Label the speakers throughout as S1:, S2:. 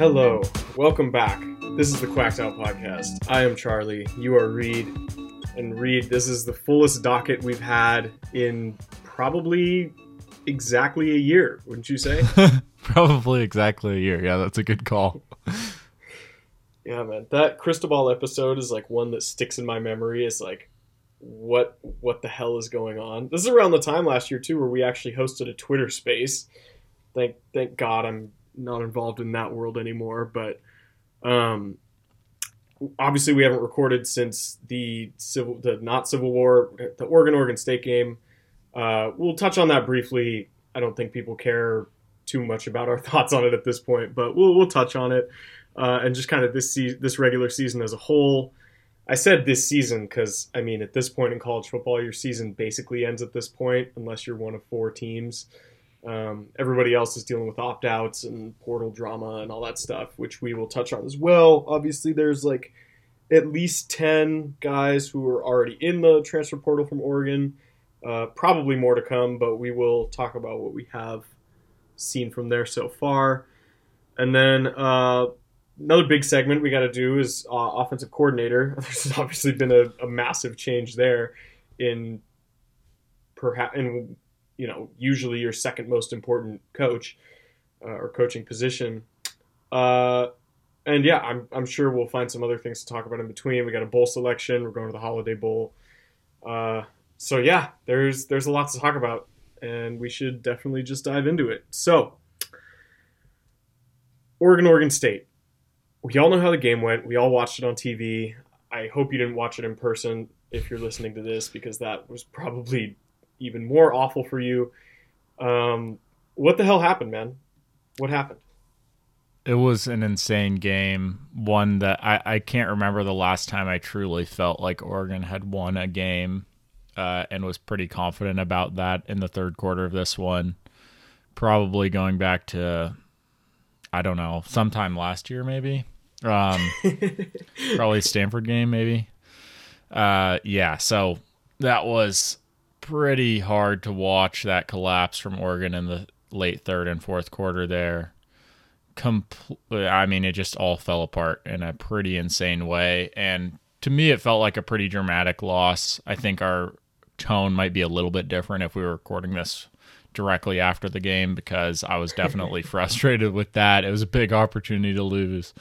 S1: Hello, welcome back. This is the Quacked Out Podcast. I am Charlie. You are Reed. And Reed, this is the fullest docket we've had in probably exactly a year, wouldn't you say?
S2: Probably exactly a year. Yeah, that's a good call.
S1: yeah, man. That Cristobal episode is like one that sticks in my memory. It's like, what what the hell is going on? This is around the time last year too, where we actually hosted a Twitter space. Thank thank God I'm not involved in that world anymore. But um, obviously we haven't recorded since the civil, the not Civil War, the Oregon Oregon State game. Uh, we'll touch on that briefly. I don't think people care too much about our thoughts on it at this point, but we'll we'll touch on it uh, and just kind of this se- this regular season as a whole. I said this season because I mean at this point in college football, your season basically ends at this point unless you're one of four teams. Um, everybody else is dealing with opt outs and portal drama and all that stuff, which we will touch on as well. Obviously, there's like at least 10 guys who are already in the transfer portal from Oregon. Uh, probably more to come, but we will talk about what we have seen from there so far. And then uh, another big segment we got to do is uh, offensive coordinator. There's obviously been a, a massive change there in perhaps in you know usually your second most important coach uh, or coaching position. Uh, and yeah, I'm, I'm sure we'll find some other things to talk about in between. We got a bowl selection. We're going to the Holiday Bowl. Uh, so yeah, there's there's a lot to talk about, and we should definitely just dive into it. So, Oregon, Oregon State. We all know how the game went. We all watched it on TV. I hope you didn't watch it in person if you're listening to this because that was probably even more awful for you. Um, what the hell happened, man? What happened?
S2: It was an insane game. One that I, I can't remember the last time I truly felt like Oregon had won a game uh, and was pretty confident about that in the third quarter of this one. Probably going back to, I don't know, sometime last year, maybe. Um, probably Stanford game, maybe. Uh, yeah, so that was pretty hard to watch that collapse from Oregon in the late third and fourth quarter there. Compl- I mean, it just all fell apart in a pretty insane way. And to me, it felt like a pretty dramatic loss. I think our tone might be a little bit different if we were recording this directly after the game because I was definitely frustrated with that. It was a big opportunity to lose,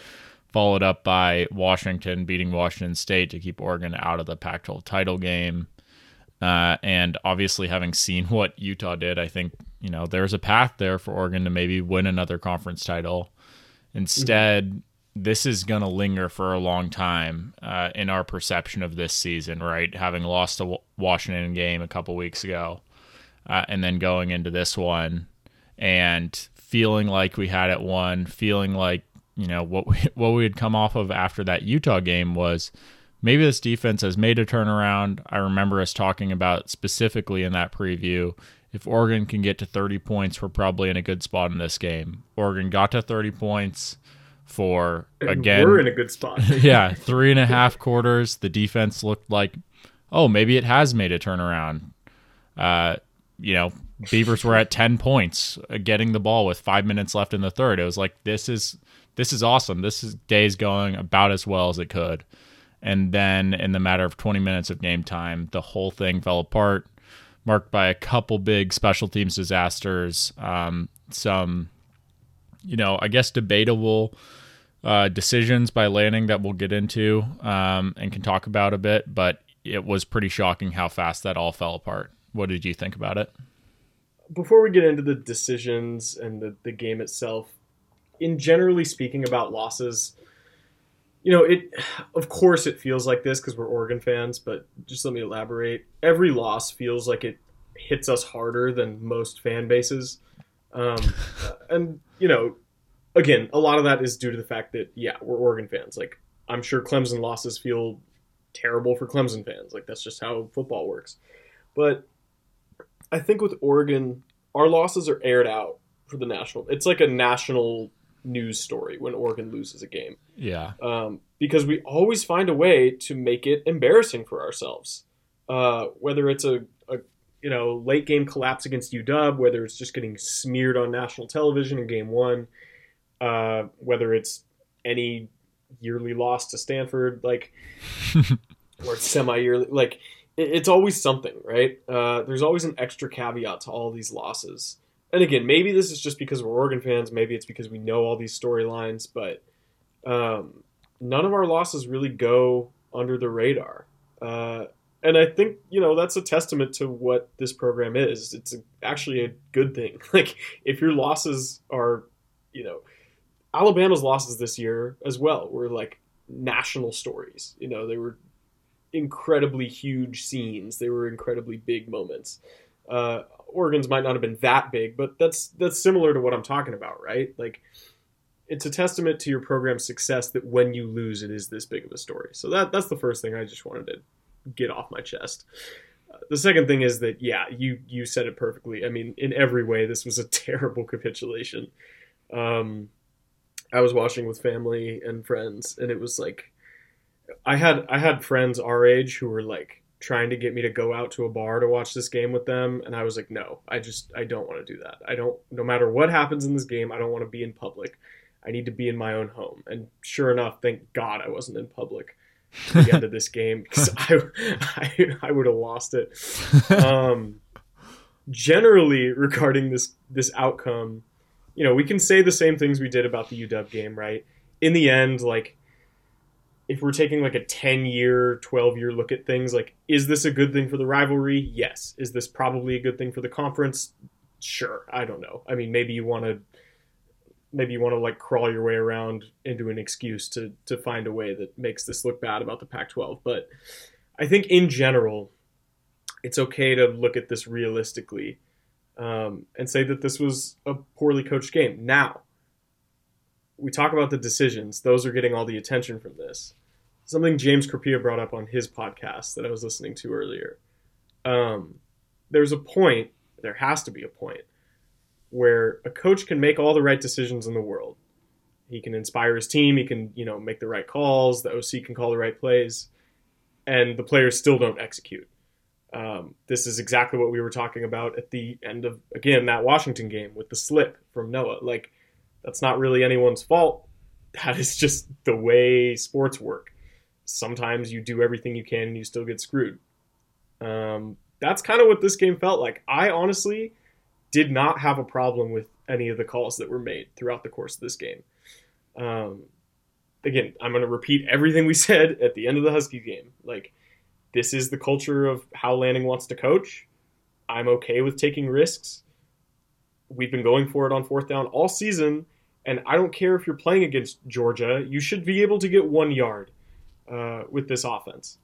S2: followed up by Washington beating Washington State to keep Oregon out of the Pac 12 title game. Uh, and obviously, having seen what Utah did, I think you know there's a path there for Oregon to maybe win another conference title. Instead, mm-hmm. this is going to linger for a long time uh, in our perception of this season, right? Having lost a Washington game a couple weeks ago, uh, and then going into this one, and feeling like we had it won, feeling like you know what we, what we had come off of after that Utah game was maybe this defense has made a turnaround. I remember us talking about specifically in that preview. If Oregon can get to 30 points, we're probably in a good spot in this game. Oregon got to 30 points for again.
S1: We're in a good spot.
S2: yeah, three and a half quarters. The defense looked like, oh, maybe it has made a turnaround. Uh, you know, Beavers were at 10 points, uh, getting the ball with five minutes left in the third. It was like this is this is awesome. This is days going about as well as it could. And then in the matter of 20 minutes of game time, the whole thing fell apart, marked by a couple big special teams disasters, um, some, you know, I guess debatable uh, decisions by Lanning that we'll get into um, and can talk about a bit, but it was pretty shocking how fast that all fell apart. What did you think about it?
S1: Before we get into the decisions and the, the game itself, in generally speaking about losses, you know, it of course it feels like this because we're Oregon fans, but just let me elaborate. Every loss feels like it hits us harder than most fan bases. Um, and, you know, again, a lot of that is due to the fact that, yeah, we're Oregon fans. Like, I'm sure Clemson losses feel terrible for Clemson fans. Like, that's just how football works. But I think with Oregon, our losses are aired out for the national. It's like a national news story when Oregon loses a game.
S2: Yeah.
S1: Um, because we always find a way to make it embarrassing for ourselves. Uh, whether it's a, a you know late game collapse against UW, whether it's just getting smeared on national television in game one, uh, whether it's any yearly loss to Stanford, like or semi-yearly, like it, it's always something, right? Uh, there's always an extra caveat to all these losses. And again, maybe this is just because we're Oregon fans. Maybe it's because we know all these storylines, but um, none of our losses really go under the radar. Uh, and I think you know that's a testament to what this program is. It's actually a good thing. Like if your losses are, you know, Alabama's losses this year as well were like national stories. You know, they were incredibly huge scenes. They were incredibly big moments. Uh, might not have been that big, but that's that's similar to what I'm talking about, right? Like it's a testament to your program's success that when you lose, it is this big of a story. So that that's the first thing I just wanted to get off my chest. Uh, the second thing is that yeah, you you said it perfectly. I mean, in every way, this was a terrible capitulation. Um, I was watching with family and friends, and it was like I had I had friends our age who were like trying to get me to go out to a bar to watch this game with them and I was like no I just I don't want to do that. I don't no matter what happens in this game I don't want to be in public. I need to be in my own home. And sure enough thank god I wasn't in public at the end of this game because I, I I would have lost it. Um generally regarding this this outcome you know we can say the same things we did about the UW game right? In the end like if we're taking like a 10 year 12 year look at things like is this a good thing for the rivalry? Yes. Is this probably a good thing for the conference? Sure. I don't know. I mean maybe you want to maybe you want to like crawl your way around into an excuse to to find a way that makes this look bad about the pac 12 but i think in general it's okay to look at this realistically um, and say that this was a poorly coached game. Now we talk about the decisions; those are getting all the attention from this. Something James Crepea brought up on his podcast that I was listening to earlier. Um, there's a point, there has to be a point, where a coach can make all the right decisions in the world. He can inspire his team. He can, you know, make the right calls. The OC can call the right plays, and the players still don't execute. Um, this is exactly what we were talking about at the end of again that Washington game with the slip from Noah. Like that's not really anyone's fault. That is just the way sports work. Sometimes you do everything you can and you still get screwed. Um, that's kind of what this game felt like. I honestly did not have a problem with any of the calls that were made throughout the course of this game. Um, again, I'm going to repeat everything we said at the end of the Husky game. Like, this is the culture of how Lanning wants to coach. I'm okay with taking risks we've been going for it on fourth down all season. And I don't care if you're playing against Georgia, you should be able to get one yard uh, with this offense.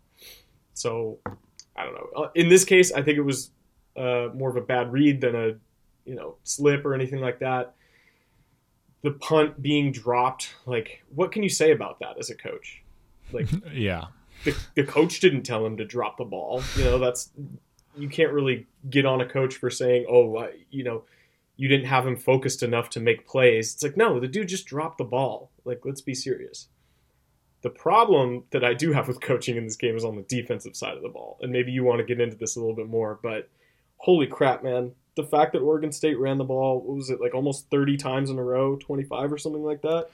S1: So I don't know. Uh, in this case, I think it was uh, more of a bad read than a you know slip or anything like that. The punt being dropped, like what can you say about that as a coach? Like
S2: yeah,
S1: the, the coach didn't tell him to drop the ball. You know that's you can't really get on a coach for saying, oh, you know you didn't have him focused enough to make plays. It's like, no, the dude just dropped the ball. Like, let's be serious. The problem that I do have with coaching in this game is on the defensive side of the ball. And maybe you want to get into this a little bit more, but holy crap, man. The fact that Oregon State ran the ball, what was it, like almost 30 times in a row, 25 or something like that?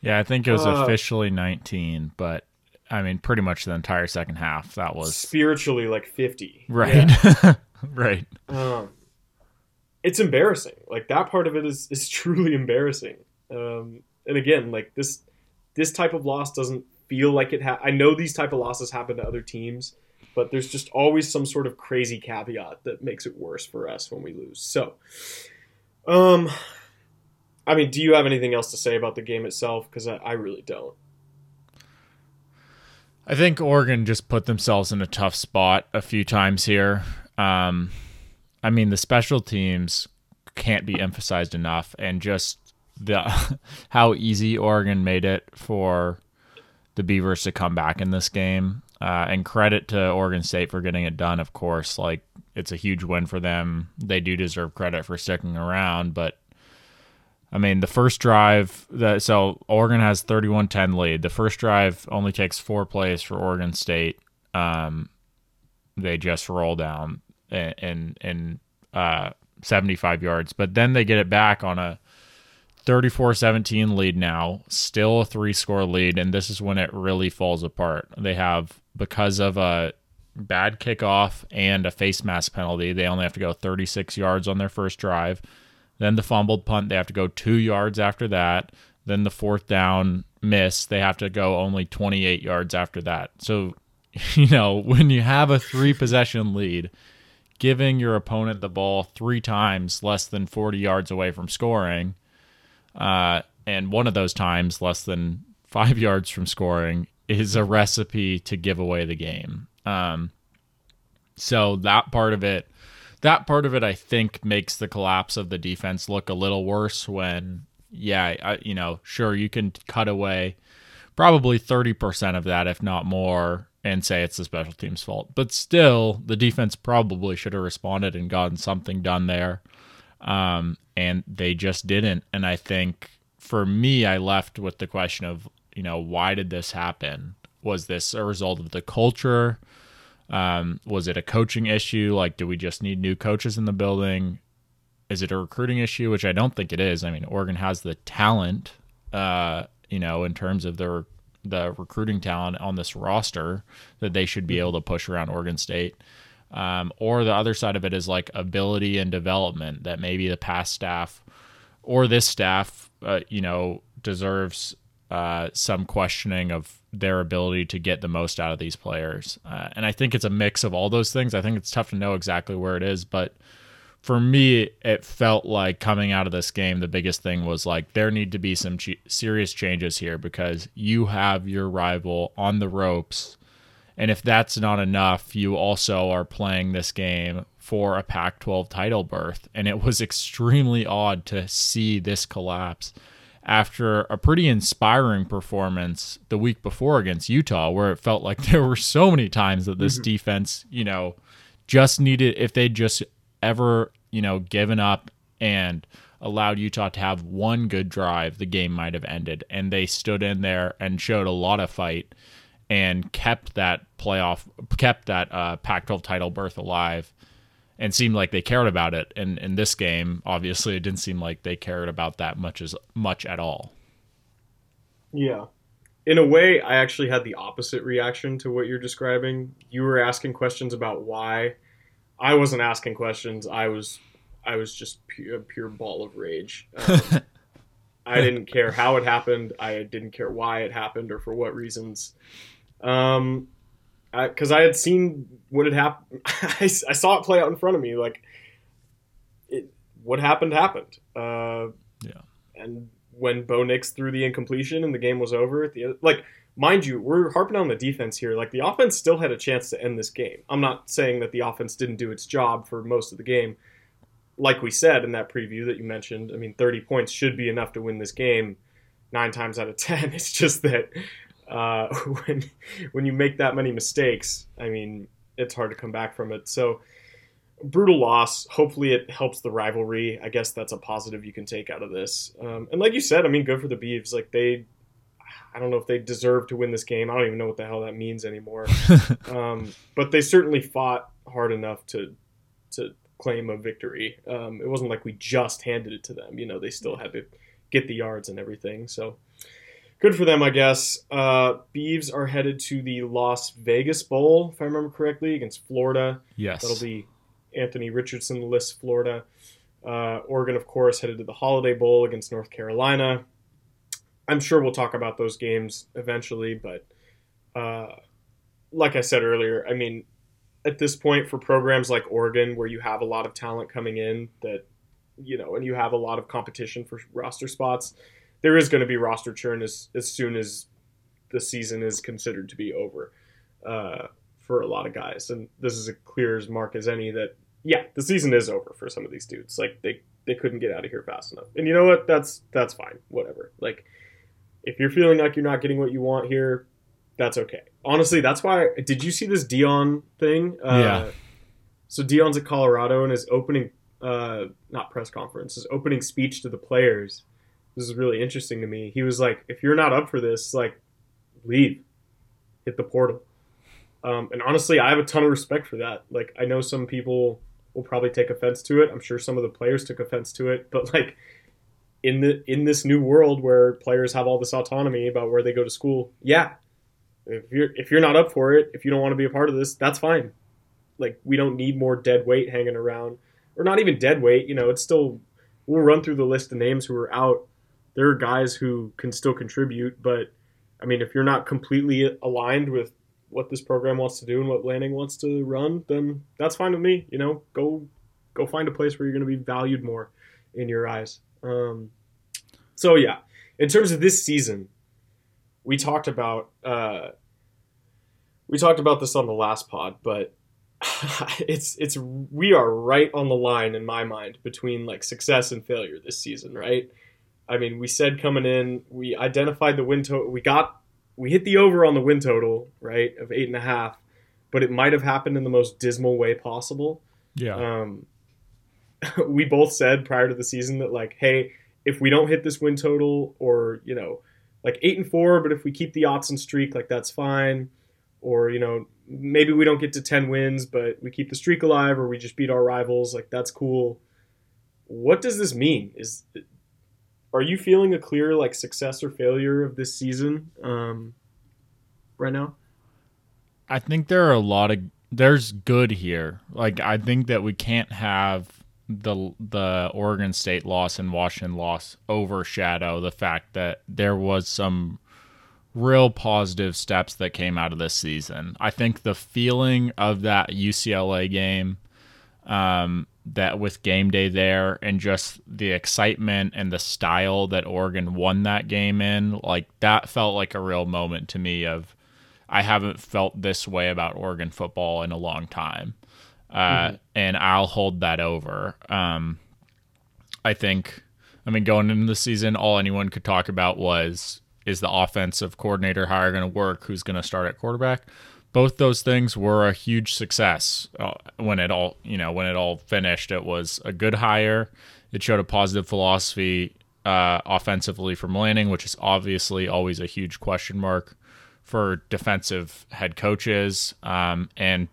S2: Yeah, I think it was uh, officially 19, but I mean, pretty much the entire second half. That was
S1: spiritually like 50.
S2: Right. Yeah. right.
S1: Um, it's embarrassing. Like that part of it is is truly embarrassing. Um, and again, like this this type of loss doesn't feel like it. Ha- I know these type of losses happen to other teams, but there's just always some sort of crazy caveat that makes it worse for us when we lose. So, um, I mean, do you have anything else to say about the game itself? Because I, I really don't.
S2: I think Oregon just put themselves in a tough spot a few times here. Um, I mean, the special teams can't be emphasized enough, and just the how easy Oregon made it for the Beavers to come back in this game. Uh, and credit to Oregon State for getting it done. Of course, like it's a huge win for them. They do deserve credit for sticking around, but I mean, the first drive that so Oregon has 31-10 lead. The first drive only takes four plays for Oregon State. Um, they just roll down and and uh, 75 yards. But then they get it back on a 34-17 lead now, still a three-score lead, and this is when it really falls apart. They have because of a bad kickoff and a face mask penalty, they only have to go 36 yards on their first drive. Then the fumbled punt, they have to go two yards after that. Then the fourth down miss, they have to go only 28 yards after that. So, you know, when you have a three possession lead, giving your opponent the ball three times less than 40 yards away from scoring, uh, and one of those times less than five yards from scoring, is a recipe to give away the game. Um, so that part of it, that part of it, I think makes the collapse of the defense look a little worse. When, yeah, I, you know, sure you can cut away probably thirty percent of that, if not more, and say it's the special teams' fault. But still, the defense probably should have responded and gotten something done there, um, and they just didn't. And I think for me, I left with the question of, you know, why did this happen? Was this a result of the culture? Um, was it a coaching issue? Like, do we just need new coaches in the building? Is it a recruiting issue? Which I don't think it is. I mean, Oregon has the talent, uh, you know, in terms of their the recruiting talent on this roster that they should be able to push around Oregon State. Um, or the other side of it is like ability and development that maybe the past staff or this staff, uh, you know, deserves uh, some questioning of their ability to get the most out of these players. Uh, and I think it's a mix of all those things. I think it's tough to know exactly where it is, but for me, it felt like coming out of this game, the biggest thing was like there need to be some serious changes here because you have your rival on the ropes. And if that's not enough, you also are playing this game for a Pac 12 title berth. And it was extremely odd to see this collapse after a pretty inspiring performance the week before against Utah, where it felt like there were so many times that this mm-hmm. defense, you know, just needed, if they just ever, you know, given up and allowed Utah to have one good drive, the game might have ended. And they stood in there and showed a lot of fight and kept that playoff, kept that uh, Pac 12 title berth alive and seemed like they cared about it. And in this game, obviously, it didn't seem like they cared about that much as much at all.
S1: Yeah. In a way, I actually had the opposite reaction to what you're describing. You were asking questions about why. I wasn't asking questions. I was, I was just pure, a pure ball of rage. Um, I didn't care how it happened. I didn't care why it happened or for what reasons. Um, because I, I, had seen what had happened. I, I, saw it play out in front of me. Like, it, what happened happened. Uh,
S2: yeah.
S1: And when Bo Nix threw the incompletion and the game was over, at the like, mind you, we're harping on the defense here. Like, the offense still had a chance to end this game. I'm not saying that the offense didn't do its job for most of the game. Like we said in that preview that you mentioned, I mean, 30 points should be enough to win this game nine times out of 10. It's just that uh, when when you make that many mistakes, I mean, it's hard to come back from it. So brutal loss. Hopefully, it helps the rivalry. I guess that's a positive you can take out of this. Um, and like you said, I mean, good for the Beavs. Like they, I don't know if they deserve to win this game. I don't even know what the hell that means anymore. um, but they certainly fought hard enough to to claim a victory. Um, it wasn't like we just handed it to them. You know, they still had to get the yards and everything. So good for them, I guess. Uh, Beavs are headed to the Las Vegas Bowl, if I remember correctly, against Florida.
S2: Yes.
S1: That'll be Anthony Richardson lists Florida. Uh, Oregon, of course, headed to the Holiday Bowl against North Carolina. I'm sure we'll talk about those games eventually, but uh, like I said earlier, I mean, at this point, for programs like Oregon, where you have a lot of talent coming in, that you know, and you have a lot of competition for roster spots, there is going to be roster churn as as soon as the season is considered to be over uh, for a lot of guys, and this is as clear as mark as any that yeah, the season is over for some of these dudes. Like they they couldn't get out of here fast enough, and you know what? That's that's fine. Whatever. Like if you're feeling like you're not getting what you want here, that's okay. Honestly, that's why. Did you see this Deion thing?
S2: Uh, yeah.
S1: So Deion's at Colorado and his opening, uh, not press conference, his opening speech to the players this is really interesting to me. He was like, if you're not up for this, like, leave, hit the portal. Um, and honestly, I have a ton of respect for that. Like, I know some people will probably take offense to it. I'm sure some of the players took offense to it, but like, in the in this new world where players have all this autonomy about where they go to school, yeah. If you're if you're not up for it, if you don't want to be a part of this, that's fine. Like we don't need more dead weight hanging around, or not even dead weight. You know, it's still we'll run through the list of names who are out. There are guys who can still contribute, but I mean, if you're not completely aligned with what this program wants to do and what Lanning wants to run, then that's fine with me. You know, go go find a place where you're going to be valued more in your eyes. Um, so yeah, in terms of this season, we talked about uh, we talked about this on the last pod, but it's it's we are right on the line in my mind between like success and failure this season, right? I mean, we said coming in, we identified the win total. We got we hit the over on the win total, right, of eight and a half, but it might have happened in the most dismal way possible.
S2: Yeah.
S1: Um, we both said prior to the season that like, hey, if we don't hit this win total, or you know, like eight and four, but if we keep the Autzen streak, like that's fine. Or you know, maybe we don't get to ten wins, but we keep the streak alive, or we just beat our rivals, like that's cool. What does this mean? Is are you feeling a clear like success or failure of this season um, right now?
S2: I think there are a lot of there's good here. Like I think that we can't have the the Oregon State loss and Washington loss overshadow the fact that there was some real positive steps that came out of this season. I think the feeling of that UCLA game, um, that with game day there, and just the excitement and the style that Oregon won that game in, like that felt like a real moment to me. Of I haven't felt this way about Oregon football in a long time uh, mm-hmm. and I'll hold that over. Um, I think, I mean, going into the season, all anyone could talk about was is the offensive coordinator hire going to work? Who's going to start at quarterback? Both those things were a huge success uh, when it all, you know, when it all finished. It was a good hire. It showed a positive philosophy uh, offensively from Lanning, which is obviously always a huge question mark for defensive head coaches. Um, and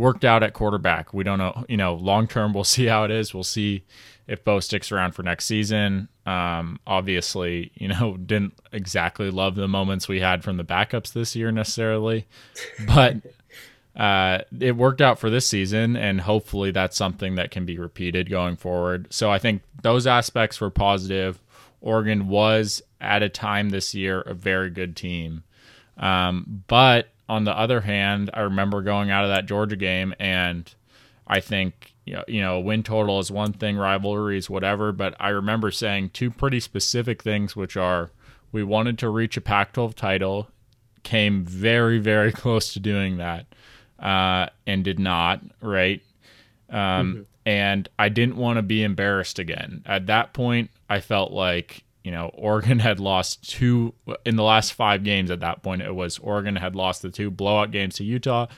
S2: worked out at quarterback. We don't know, you know, long term, we'll see how it is. We'll see if Bo sticks around for next season. Um, obviously, you know, didn't exactly love the moments we had from the backups this year necessarily, but uh, it worked out for this season, and hopefully that's something that can be repeated going forward. So I think those aspects were positive. Oregon was at a time this year a very good team. Um, but on the other hand, I remember going out of that Georgia game and I think you know, you know, win total is one thing, rivalries, whatever, but I remember saying two pretty specific things, which are we wanted to reach a Pac 12 title, came very, very close to doing that, uh, and did not, right? Um, mm-hmm. And I didn't want to be embarrassed again. At that point, I felt like you know, Oregon had lost two in the last five games at that point. It was Oregon had lost the two blowout games to Utah.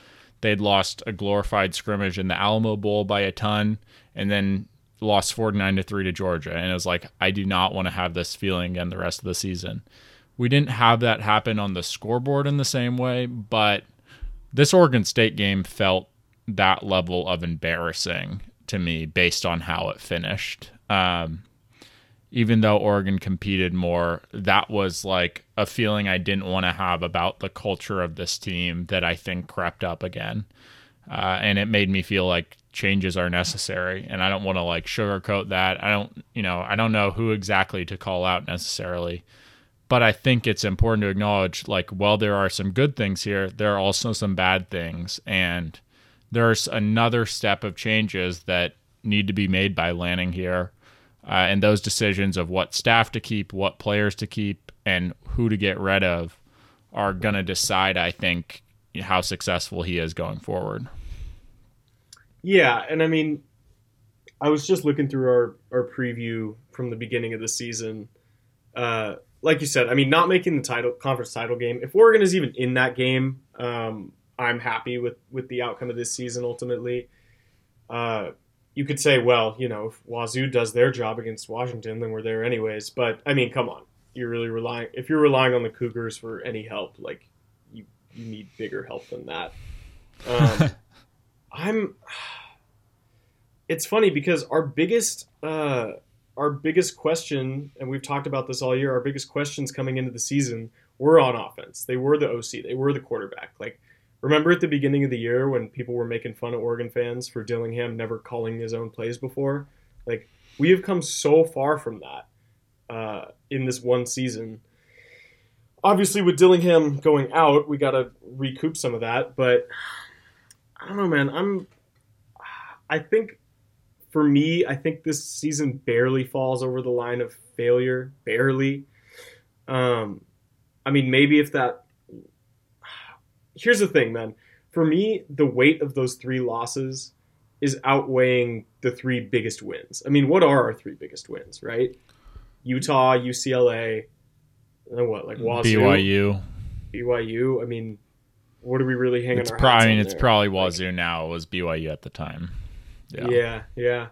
S2: They'd lost a glorified scrimmage in the Alamo Bowl by a ton, and then lost 49 to 3 to Georgia. And it was like, I do not want to have this feeling again the rest of the season. We didn't have that happen on the scoreboard in the same way, but this Oregon State game felt that level of embarrassing to me based on how it finished. Um, even though Oregon competed more, that was like a feeling I didn't want to have about the culture of this team that I think crept up again. Uh, and it made me feel like changes are necessary. And I don't want to like sugarcoat that. I don't, you know, I don't know who exactly to call out necessarily. But I think it's important to acknowledge like, well, there are some good things here, there are also some bad things. And there's another step of changes that need to be made by Lanning here uh, and those decisions of what staff to keep, what players to keep, and who to get rid of are going to decide, I think, how successful he is going forward.
S1: Yeah, and I mean, I was just looking through our, our preview from the beginning of the season. Uh, like you said, I mean, not making the title conference title game. If Oregon is even in that game, um, I'm happy with with the outcome of this season. Ultimately, uh, you could say, well, you know, if Wazoo does their job against Washington, then we're there anyways. But I mean, come on, you're really relying if you're relying on the Cougars for any help, like you you need bigger help than that. Um, I'm. It's funny because our biggest uh, our biggest question, and we've talked about this all year, our biggest questions coming into the season were on offense. They were the OC, they were the quarterback. Like, remember at the beginning of the year when people were making fun of Oregon fans for Dillingham never calling his own plays before? Like, we have come so far from that uh, in this one season. Obviously, with Dillingham going out, we got to recoup some of that. But I don't know, man. I'm. I think for me, I think this season barely falls over the line of failure. Barely. Um, I mean, maybe if that. Here's the thing, man. For me, the weight of those three losses is outweighing the three biggest wins. I mean, what are our three biggest wins, right? Utah, UCLA, and what like Wazoo,
S2: BYU.
S1: BYU. I mean, what are we really hanging
S2: It's
S1: our
S2: pro-
S1: hats
S2: I mean, it's
S1: there?
S2: probably Wazoo now. It was BYU at the time. Yeah.
S1: Yeah, yeah.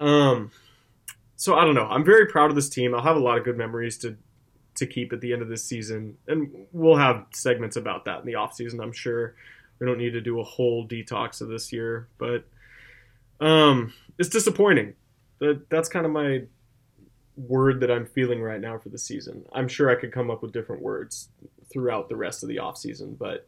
S1: Um, so I don't know. I'm very proud of this team. I'll have a lot of good memories to to keep at the end of this season, and we'll have segments about that in the off season. I'm sure we don't need to do a whole detox of this year, but um, it's disappointing. That that's kind of my word that I'm feeling right now for the season. I'm sure I could come up with different words throughout the rest of the off season, but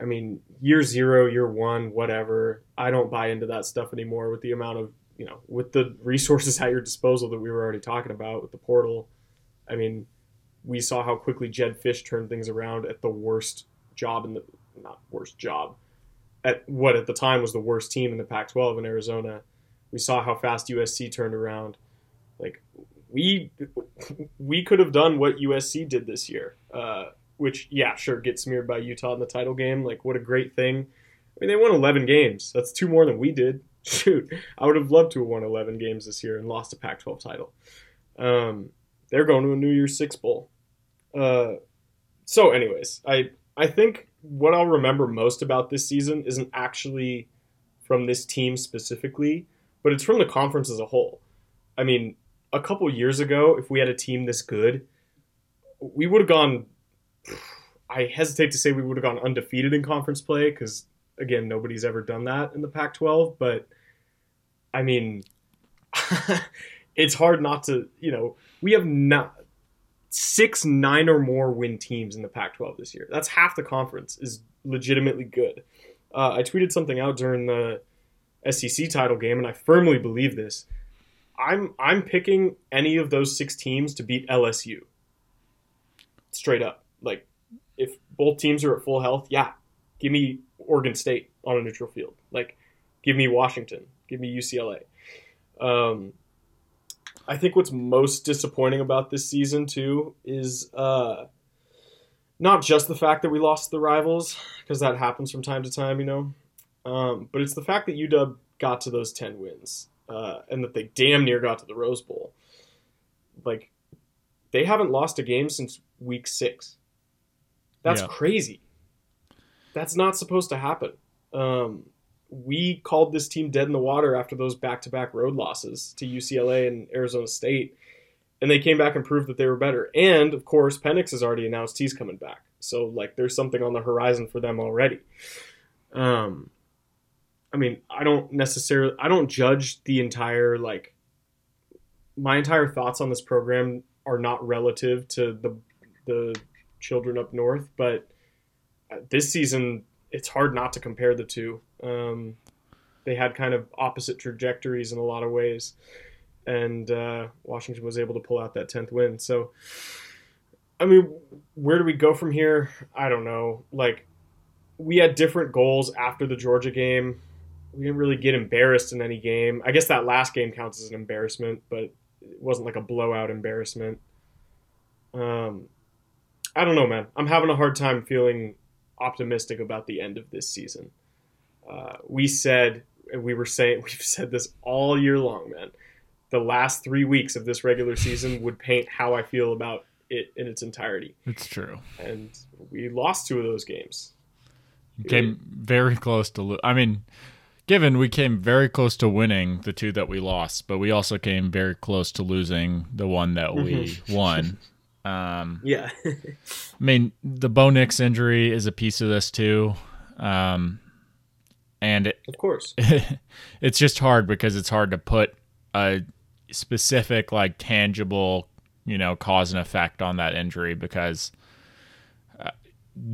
S1: I mean, year zero, year one, whatever. I don't buy into that stuff anymore with the amount of, you know, with the resources at your disposal that we were already talking about with the portal. I mean, we saw how quickly Jedd Fisch turned things around at the worst job in the, not worst job, at what at the time was the worst team in the Pac 12 in Arizona. We saw how fast USC turned around. Like, we, we could have done what USC did this year. Uh, which yeah, sure, get smeared by Utah in the title game. Like, what a great thing! I mean, they won 11 games. That's two more than we did. Shoot, I would have loved to have won 11 games this year and lost a Pac-12 title. Um, they're going to a New Year's Six bowl. Uh, so, anyways, I I think what I'll remember most about this season isn't actually from this team specifically, but it's from the conference as a whole. I mean, a couple years ago, if we had a team this good, we would have gone I hesitate to say we would have gone undefeated in conference play because again, nobody's ever done that in the Pac-12. But I mean, it's hard not to. You know, we have not six, nine or more win teams in the Pac-12 this year. That's half the conference is legitimately good. Uh, I tweeted something out during the SEC title game, and I firmly believe this. I'm I'm picking any of those six teams to beat LSU. Straight up like if both teams are at full health, yeah, give me Oregon State on a neutral field. Like, give me Washington, give me UCLA. Um, I think what's most disappointing about this season too is uh, not just the fact that we lost the rivals because that happens from time to time, you know, um, but it's the fact that UW got to those ten wins uh, and that they damn near got to the Rose Bowl. Like, they haven't lost a game since week six. That's
S2: Yeah.
S1: crazy. That's not supposed to happen. Um, we called this team dead in the water after those back-to-back road losses to UCLA and Arizona State, and they came back and proved that they were better. And of course, Penix has already announced he's coming back, so like there's something on the horizon for them already. Um, I mean, I don't necessarily, I don't judge the entire like. My entire thoughts on this program are not relative to the the children up north, but uh, this season it's hard not to compare the two. Um, they had kind of opposite trajectories in a lot of ways, and uh, Washington was able to pull out that tenth win. So, I mean, where do we go from here? I don't know. Like, we had different goals after the Georgia game. We didn't really get embarrassed in any game. I guess that last game counts as an embarrassment, but it wasn't like a blowout embarrassment. Um, I don't know, man. I'm having a hard time feeling optimistic about the end of this season. Uh, we said, and we were saying, we've said this all year long, man. The last three weeks of this regular season would paint how I feel about it in its entirety.
S2: It's true.
S1: And we lost two of those games.
S2: Came very close to. Lo- I mean, given we came very close to winning the two that we lost, but we also came very close to losing the one that we won. Um,
S1: Yeah.
S2: I mean, the Bo Nix injury is a piece of this too, um, and it,
S1: of course.
S2: it's just hard because it's hard to put a specific, like tangible, you know, cause and effect on that injury because uh,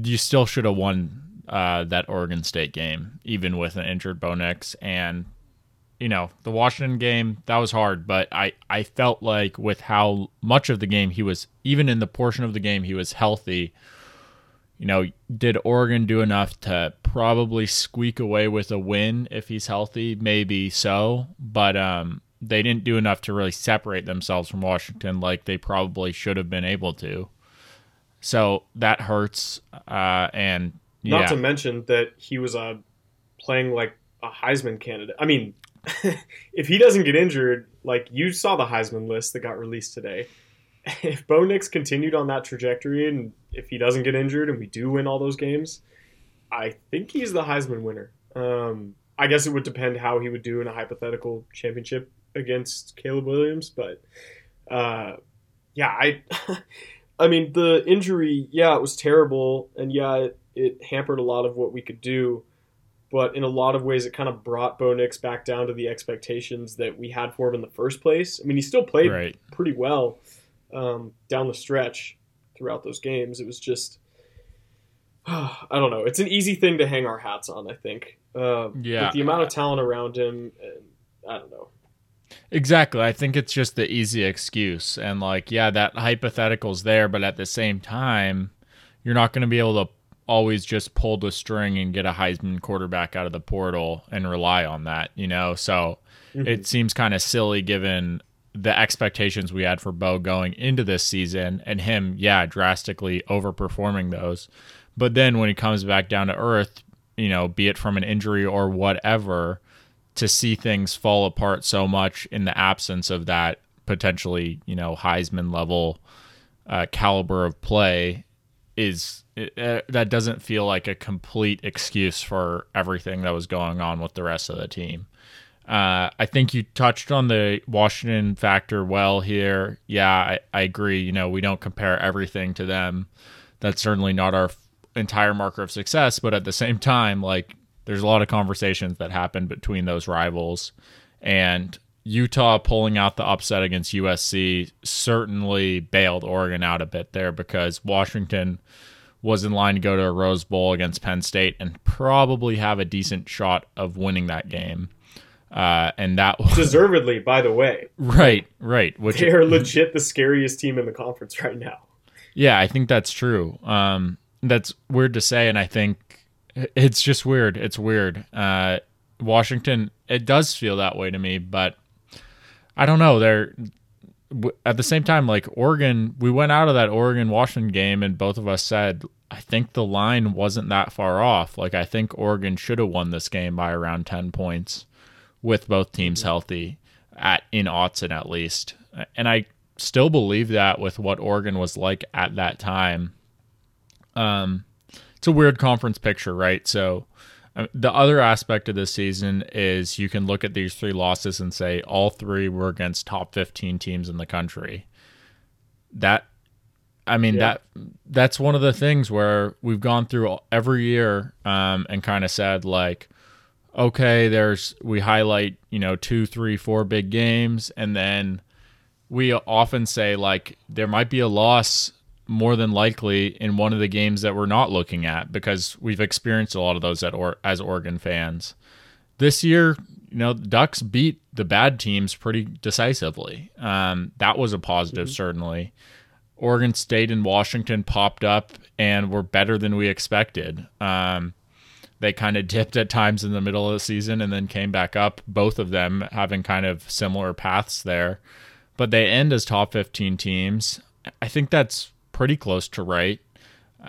S2: you still should have won uh, that Oregon State game, even with an injured Bo Nix. And, you know, the Washington game, that was hard, but I, I felt like with how much of the game he was, even in the portion of the game he was healthy, you know, did Oregon do enough to probably squeak away with a win if he's healthy? Maybe so, but um, they didn't do enough to really separate themselves from Washington like they probably should have been able to. So that hurts. Uh, and
S1: not
S2: yeah.
S1: to mention that he was uh, playing like a Heisman candidate. I mean, if he doesn't get injured, like you saw the Heisman list that got released today. If Bo Nix continued on that trajectory and if he doesn't get injured and we do win all those games, I think he's the Heisman winner. Um, I guess it would depend how he would do in a hypothetical championship against Caleb Williams, but uh, yeah, I, I mean the injury, yeah, it was terrible, and yeah, it, it hampered a lot of what we could do, but in a lot of ways, it kind of brought Bo Nix back down to the expectations that we had for him in the first place. I mean, he still played
S2: Right.
S1: pretty well um, down the stretch throughout those games. It was just, I don't know. It's an easy thing to hang our hats on. I think. Uh,
S2: Yeah.
S1: The amount of talent around him, I don't know.
S2: Exactly. I think it's just the easy excuse. And like, yeah, that hypothetical's there, but at the same time, you're not going to be able to always just pull the string and get a Heisman quarterback out of the portal and rely on that, you know? So
S1: Mhm.
S2: it seems kind of silly given the expectations we had for Bo going into this season and him, yeah, drastically overperforming those. But then when he comes back down to earth, you know, be it from an injury or whatever, to see things fall apart so much in the absence of that potentially, you know, Heisman level uh, caliber of play is it, uh, that doesn't feel like a complete excuse for everything that was going on with the rest of the team. Uh, I think you touched on the Washington factor well here. Yeah, I, I agree. You know, we don't compare everything to them. That's certainly not our f- entire marker of success, but at the same time, like there's a lot of conversations that happen between those rivals and Utah pulling out the upset against USC certainly bailed Oregon out a bit there because Washington was in line to go to a Rose Bowl against Penn State and probably have a decent shot of winning that game. Uh, and that was
S1: Deservedly, by the way,
S2: right, right. Which
S1: they are legit the scariest team in the conference right now.
S2: Yeah, I think that's true. Um, that's weird to say, and I think it's just weird. It's weird. Uh, Washington, it does feel that way to me, but I don't know. They're at the same time, like Oregon, we went out of that Oregon Washington game, and both of us said, I think the line wasn't that far off. Like, I think Oregon should have won this game by around 10 points with both teams healthy at in Autzen at least. And I still believe that with what Oregon was like at that time. Um, it's a weird conference picture, right? So the other aspect of this season is you can look at these three losses and say all three were against top 15 teams in the country. That I mean
S1: Yeah.
S2: that that's one of the things where we've gone through every year um, and kind of said like okay there's we highlight you know two three four big games and then we often say like there might be a loss more than likely in one of the games that we're not looking at because we've experienced a lot of those at or- as Oregon fans. This year, you know, the Ducks beat the bad teams pretty decisively. Um, that was a positive, certainly. Oregon State and Washington popped up and were better than we expected. Um, they kind of dipped at times in the middle of the season and then came back up, both of them having kind of similar paths there. But they end as top 15 teams. I think that's pretty close to right.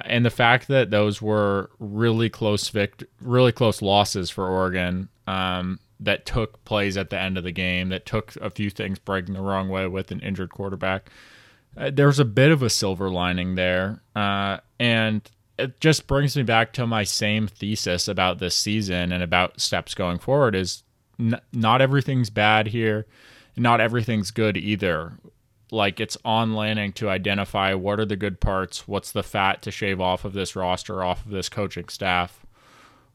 S2: And the fact that those were really close vict- really close losses for Oregon um, that took plays at the end of the game, that took a few things breaking the wrong way with an injured quarterback. Uh, there's a bit of a silver lining there. Uh, and it just brings me back to my same thesis about this season and about steps going forward is n- not everything's bad here. Not everything's good either. Like it's on Lanning to identify what are the good parts, what's the fat to shave off of this roster, off of this coaching staff,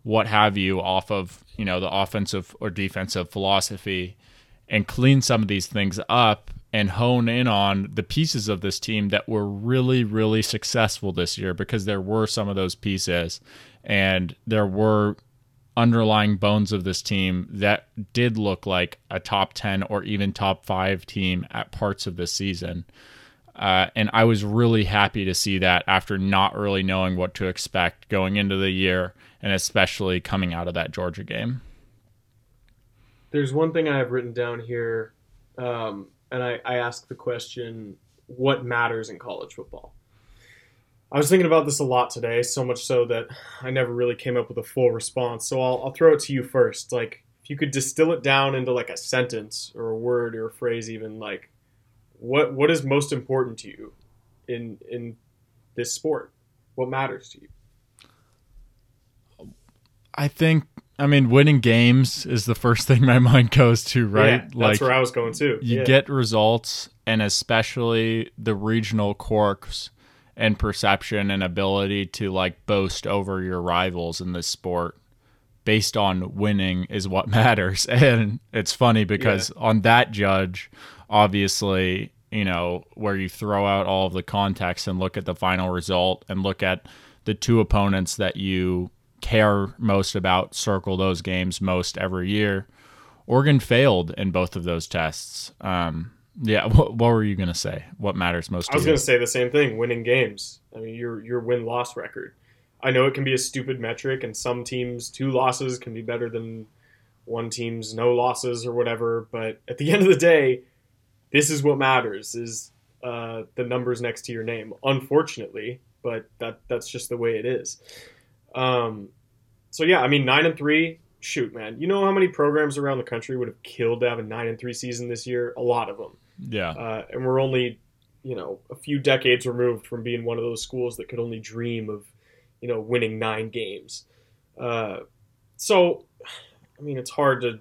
S2: what have you, off of, you know, the offensive or defensive philosophy and clean some of these things up and hone in on the pieces of this team that were really, really successful this year because there were some of those pieces and there were underlying bones of this team that did look like a top 10 or even top 5 team at parts of this season. Uh, and I was really happy to see that after not really knowing what to expect going into the year and especially coming out of that Georgia game.
S1: There's one thing I have written down here, um, and I, I ask the question what matters in college football? I was thinking about this a lot today, so much so that I never really came up with a full response. So I'll, I'll throw it to you first. Like, if you could distill it down into like a sentence or a word or a phrase, even like, what what is most important to you in in this sport? What matters to you?
S2: I think I mean winning games is the first thing my mind goes to, right?
S1: Yeah, that's like, where I was going too.
S2: You
S1: yeah.
S2: get results and especially the regional quirks and perception and ability to like boast over your rivals in this sport based on winning is what matters. And it's funny because yeah. on that judge, obviously, you know, where you throw out all of the context and look at the final result and look at the two opponents that you care most about, circle those games most every year. Oregon failed in both of those tests. Um, yeah, what, what were you gonna say? What matters most?
S1: I was gonna say the same thing. Winning games. I mean, your your win loss record. I know it can be a stupid metric, and some teams two losses can be better than one team's no losses or whatever. But at the end of the day, this is what matters: is uh, the numbers next to your name. Unfortunately, but that that's just the way it is. Um, so yeah, I mean nine and three. Shoot, man, you know how many programs around the country would have killed to have a nine and three season this year? A lot of them.
S2: Yeah.
S1: Uh, and we're only, you know, a few decades removed from being one of those schools that could only dream of, you know, winning nine games. Uh, so, I mean, it's hard to,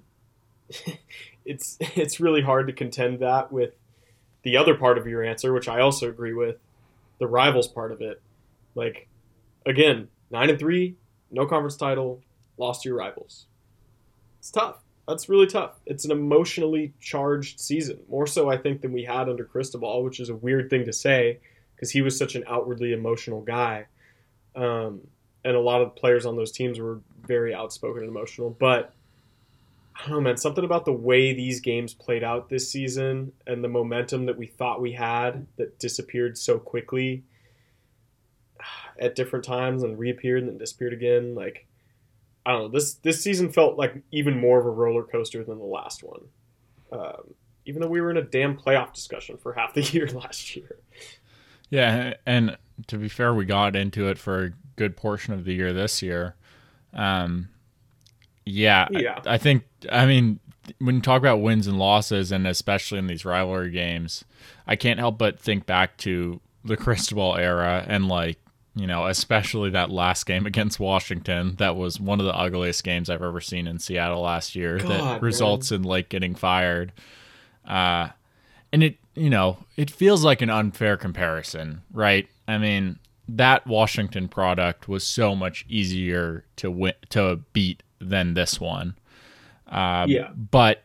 S1: it's it's really hard to contend that with the other part of your answer, which I also agree with, the rivals part of it. Like, again, nine and three, no conference title, lost to your rivals. It's tough. That's really tough. It's an emotionally charged season, more so I think than we had under Cristobal, which is a weird thing to say because he was such an outwardly emotional guy, um, and a lot of the players on those teams were very outspoken and emotional. But I don't know, man. Something about the way these games played out this season and the momentum that we thought we had that disappeared so quickly at different times and reappeared and then disappeared again. Like I don't know. This this season felt like even more of a roller coaster than the last one. Um, even though we were in a damn playoff discussion for half the year last year.
S2: Yeah, and to be fair, we got into it for a good portion of the year this year. Um, yeah,
S1: yeah.
S2: I, I think. I mean, when you talk about wins and losses, and especially in these rivalry games, I can't help but think back to the Cristobal era and like you know, especially that last game against Washington. That was one of the ugliest games I've ever seen in Seattle last year. God, that results man. in Lake getting fired. Uh, and it, you know, it feels like an unfair comparison, right? I mean, that Washington product was so much easier to win to beat than this one.
S1: Uh, yeah,
S2: but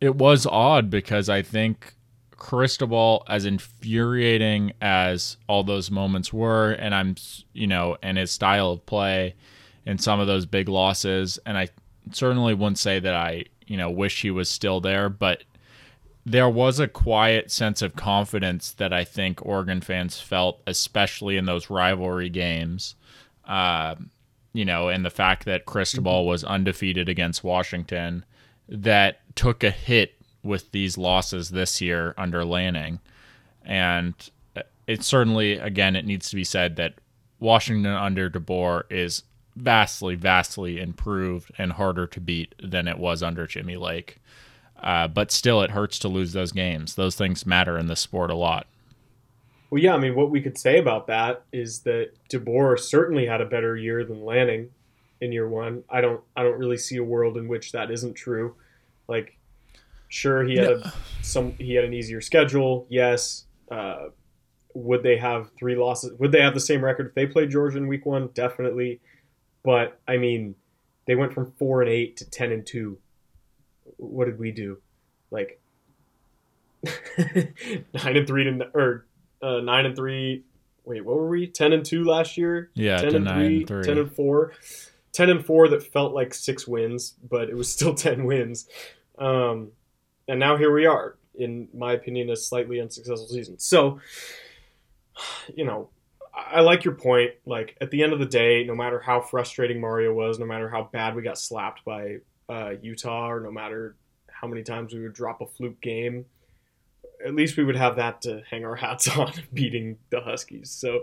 S2: it was odd because I think Cristobal, as infuriating as all those moments were, and I'm, you know, and his style of play and some of those big losses, and I certainly wouldn't say that I, you know, wish he was still there, but there was a quiet sense of confidence that I think Oregon fans felt, especially in those rivalry games. Uh, you know, and the fact that Cristobal mm-hmm. was undefeated against Washington that took a hit with these losses this year under Lanning. And it certainly, again, it needs to be said that Washington under DeBoer is vastly, vastly improved and harder to beat than it was under Jimmy Lake. Uh, but still, it hurts to lose those games. Those things matter in this sport a lot.
S1: Well, yeah, I mean, what we could say about that is that DeBoer certainly had a better year than Lanning in year one. I don't, I don't really see a world in which that isn't true. Like Sure, he had no. a, some he had an easier schedule. Yes. Uh, would they have three losses? Would they have the same record if they played Georgia in week one? Definitely. But I mean, they went from four and eight to ten and two. What did we do? like nine and three to or uh, nine and three. Wait, what were we? Ten and two last year.
S2: Yeah,
S1: ten and three,
S2: three.
S1: ten and four. 10 and 4 that felt like six wins, but it was still 10 wins. Um, and now here we are, in my opinion, a slightly unsuccessful season. So, you know, I like your point. Like, at the end of the day, no matter how frustrating Mario was, no matter how bad we got slapped by uh, Utah, or no matter how many times we would drop a fluke game, at least we would have that to hang our hats on beating the Huskies. So,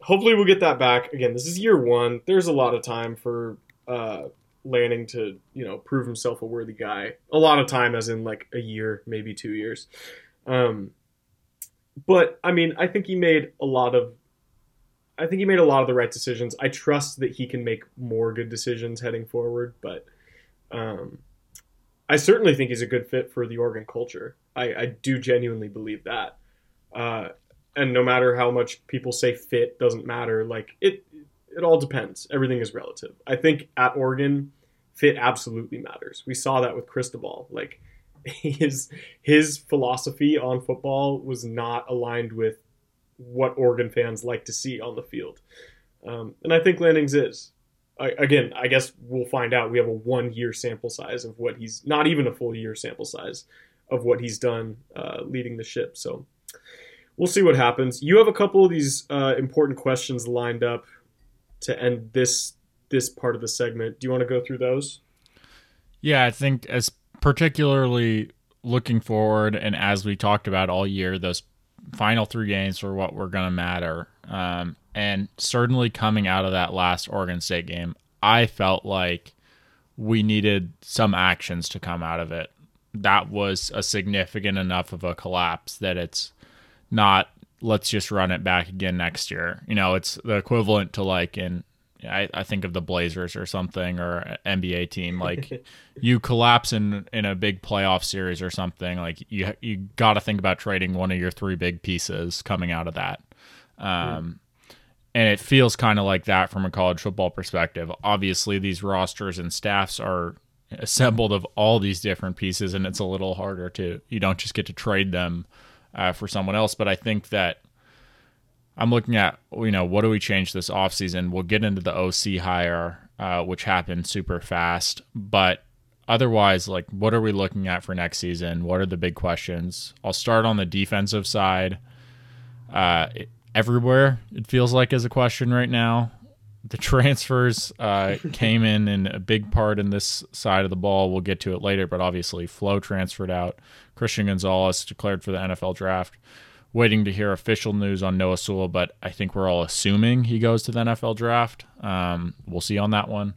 S1: hopefully we'll get that back. Again, this is year one. There's a lot of time for uh, Lanning to, you know, prove himself a worthy guy. A lot of time, as in like a year, maybe two years. Um, but I mean, I think he made a lot of. I think he made a lot of the right decisions. I trust that he can make more good decisions heading forward, but um, I certainly think he's a good fit for the Oregon culture. I, I do genuinely believe that. Uh, and no matter how much people say fit doesn't matter, like it, it all depends. Everything is relative. I think at Oregon, fit absolutely matters. We saw that with Cristobal. Like his his philosophy on football was not aligned with what Oregon fans like to see on the field, um, and I think Lanning's is. I, again, I guess we'll find out. We have a one year sample size of what he's not even a full year sample size of what he's done uh, leading the ship. So we'll see what happens. You have a couple of these uh, important questions lined up to end this this part of the segment. Do you want to go through those?
S2: Yeah, I think as particularly looking forward and as we talked about all year, those final three games are what were going to matter. Um, and certainly coming out of that last Oregon State game, I felt like we needed some actions to come out of it. That was a significant enough of a collapse that it's not let's just run it back again next year. You know, it's the equivalent to like in I, I think of the Blazers or something or NBA team like you collapse in in a big playoff series or something like you you got to think about trading one of your three big pieces coming out of that. Um and it feels kind of like that from a college football perspective. Obviously these rosters and staffs are assembled of all these different pieces and it's a little harder to you don't just get to trade them uh, for someone else. But I think that I'm looking at, you know, what do we change this offseason? We'll get into the OC hire, uh, which happened super fast. But otherwise, like, what are we looking at for next season? What are the big questions? I'll start on the defensive side. Uh, it, everywhere, it feels like, is a question right now. The transfers uh, came in in a big part in this side of the ball. We'll get to it later, but obviously, Flowe transferred out. Christian Gonzalez declared for the NFL draft. Waiting to hear official news on Noah Sewell, but I think we're all assuming he goes to the NFL draft. Um, we'll see on that one.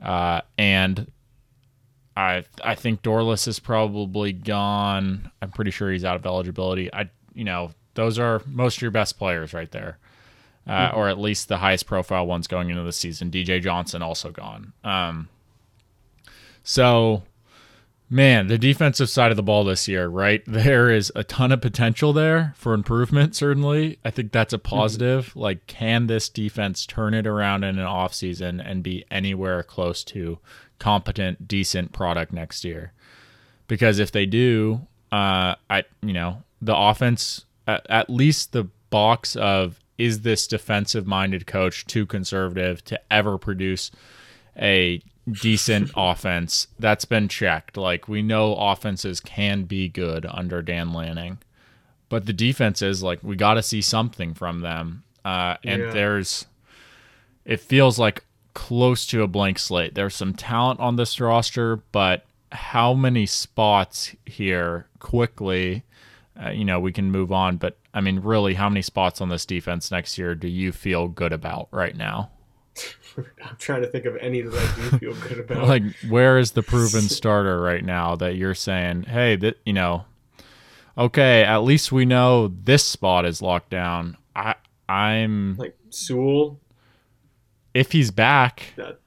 S2: Uh, and I I think Dorlus is probably gone. I'm pretty sure he's out of eligibility. I you know those are most of your best players right there, uh, or at least the highest profile ones going into the season. DJ Johnson also gone. Um, so Man, the defensive side of the ball this year, right? There is a ton of potential there for improvement, certainly. I think that's a positive. Mm-hmm. Like, can this defense turn it around in an offseason and be anywhere close to competent, decent product next year? Because if they do, uh, I you know, the offense at, at least the box of is this defensive minded coach too conservative to ever produce a decent offense that's been checked. Like we know offenses can be good under Dan Lanning, but the defenses like we got to see something from them. Uh, and yeah. there's, it feels like close to a blank slate. There's some talent on this roster, but how many spots here quickly? Uh, you know, we can move on, but I mean, really, how many spots on this defense next year do you feel good about right now?
S1: I'm trying to think of any that I do feel good about.
S2: like, where is the proven starter right now that you're saying, hey, that you know, okay, at least we know this spot is locked down. I I'm
S1: like Sewell.
S2: If he's back,
S1: that,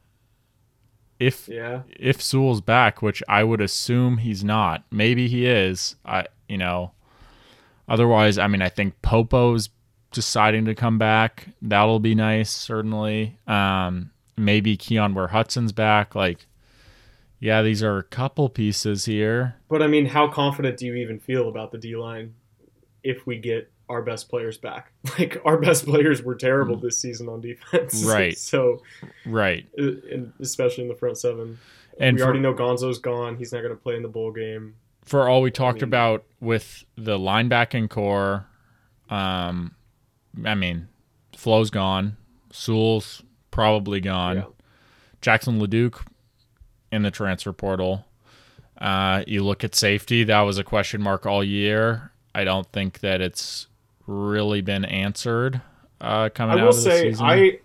S2: if
S1: yeah,
S2: if Sewell's back, which I would assume he's not, maybe he is. I you know, otherwise, I mean, I think Popo's deciding to come back. That'll be nice, certainly. Um, maybe Keon where Hudson's back. Like, yeah, these are a couple pieces here.
S1: But I mean, how confident do you even feel about the D line if we get our best players back? Like our best players were terrible this season on defense,
S2: Right.
S1: so,
S2: Right.
S1: uh, and especially in the front seven,
S2: And
S1: we
S2: for,
S1: already know Gonzo's gone. He's not going to play in the bowl game.
S2: For all we talked
S1: mean-
S2: about with the linebacking core, um, I mean, Flowe's gone, Sewell's probably gone,
S1: Yeah.
S2: Jackson LaDuke in the transfer portal. Uh, you look at safety; that was a question mark all year. I don't think that it's really been answered uh, coming
S1: I
S2: out
S1: will say,
S2: season.
S1: I,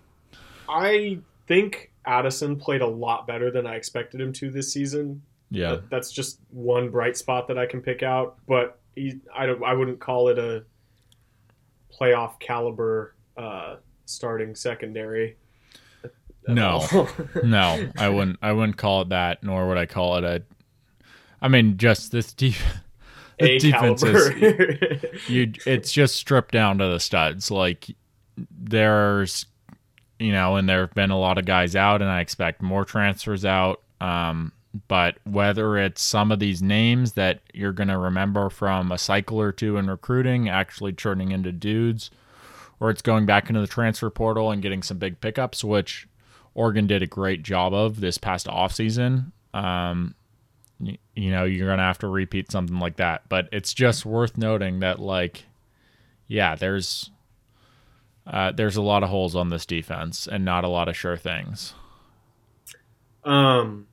S1: I think Addison played a lot better than I expected him to this season.
S2: Yeah,
S1: That- that's just one bright spot that I can pick out. But he, I don't, I wouldn't call it a playoff caliber uh, starting secondary.
S2: No. no, I wouldn't. I wouldn't call it that, nor would I call it a. I mean, just this deep. The defense is you. It's just stripped down to the studs. Like there's, you know, and there have been a lot of guys out, and I expect more transfers out. Um, but whether it's some of these names that you're going to remember from a cycle or two in recruiting actually turning into dudes, or it's going back into the transfer portal and getting some big pickups, which Oregon did a great job of this past offseason. Um, y- you know, you're going to have to repeat something like that. But it's just worth noting that, like, yeah, there's. Uh, there's a lot of holes on this defense and not a lot of sure things.
S1: Um,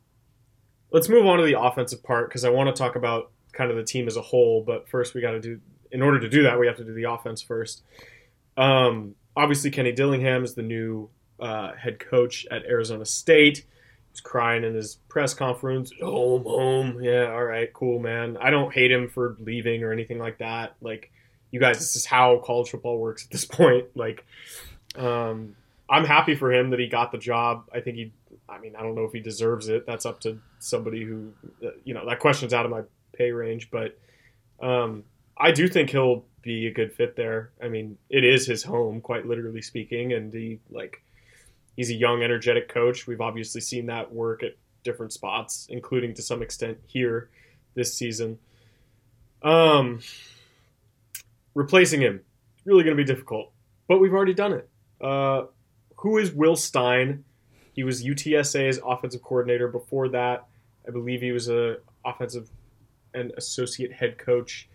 S1: let's move on to the offensive part because I want to talk about kind of the team as a whole. But first, we got to do. In order to do that, we have to do the offense first. Um, obviously, Kenny Dillingham is the new uh, head coach at Arizona State. He's crying in his press conference. Home, home. Yeah, all right, cool, man. I don't hate him for leaving or anything like that. Like, you guys, this is how college football works at this point. Like, um, I'm happy for him that he got the job. I think he I mean, I don't know if he deserves it. That's up to somebody who, uh, you know, that question's out of my pay range. But um, I do think he'll be a good fit there. I mean, it is his home, quite literally speaking, and he like he's a young, energetic coach. We've obviously seen that work at different spots, including to some extent here this season. Um, replacing him really going to be difficult, but we've already done it. Uh, who is Will Stein? He was UTSA's offensive coordinator before that. I believe he was a offensive and associate head coach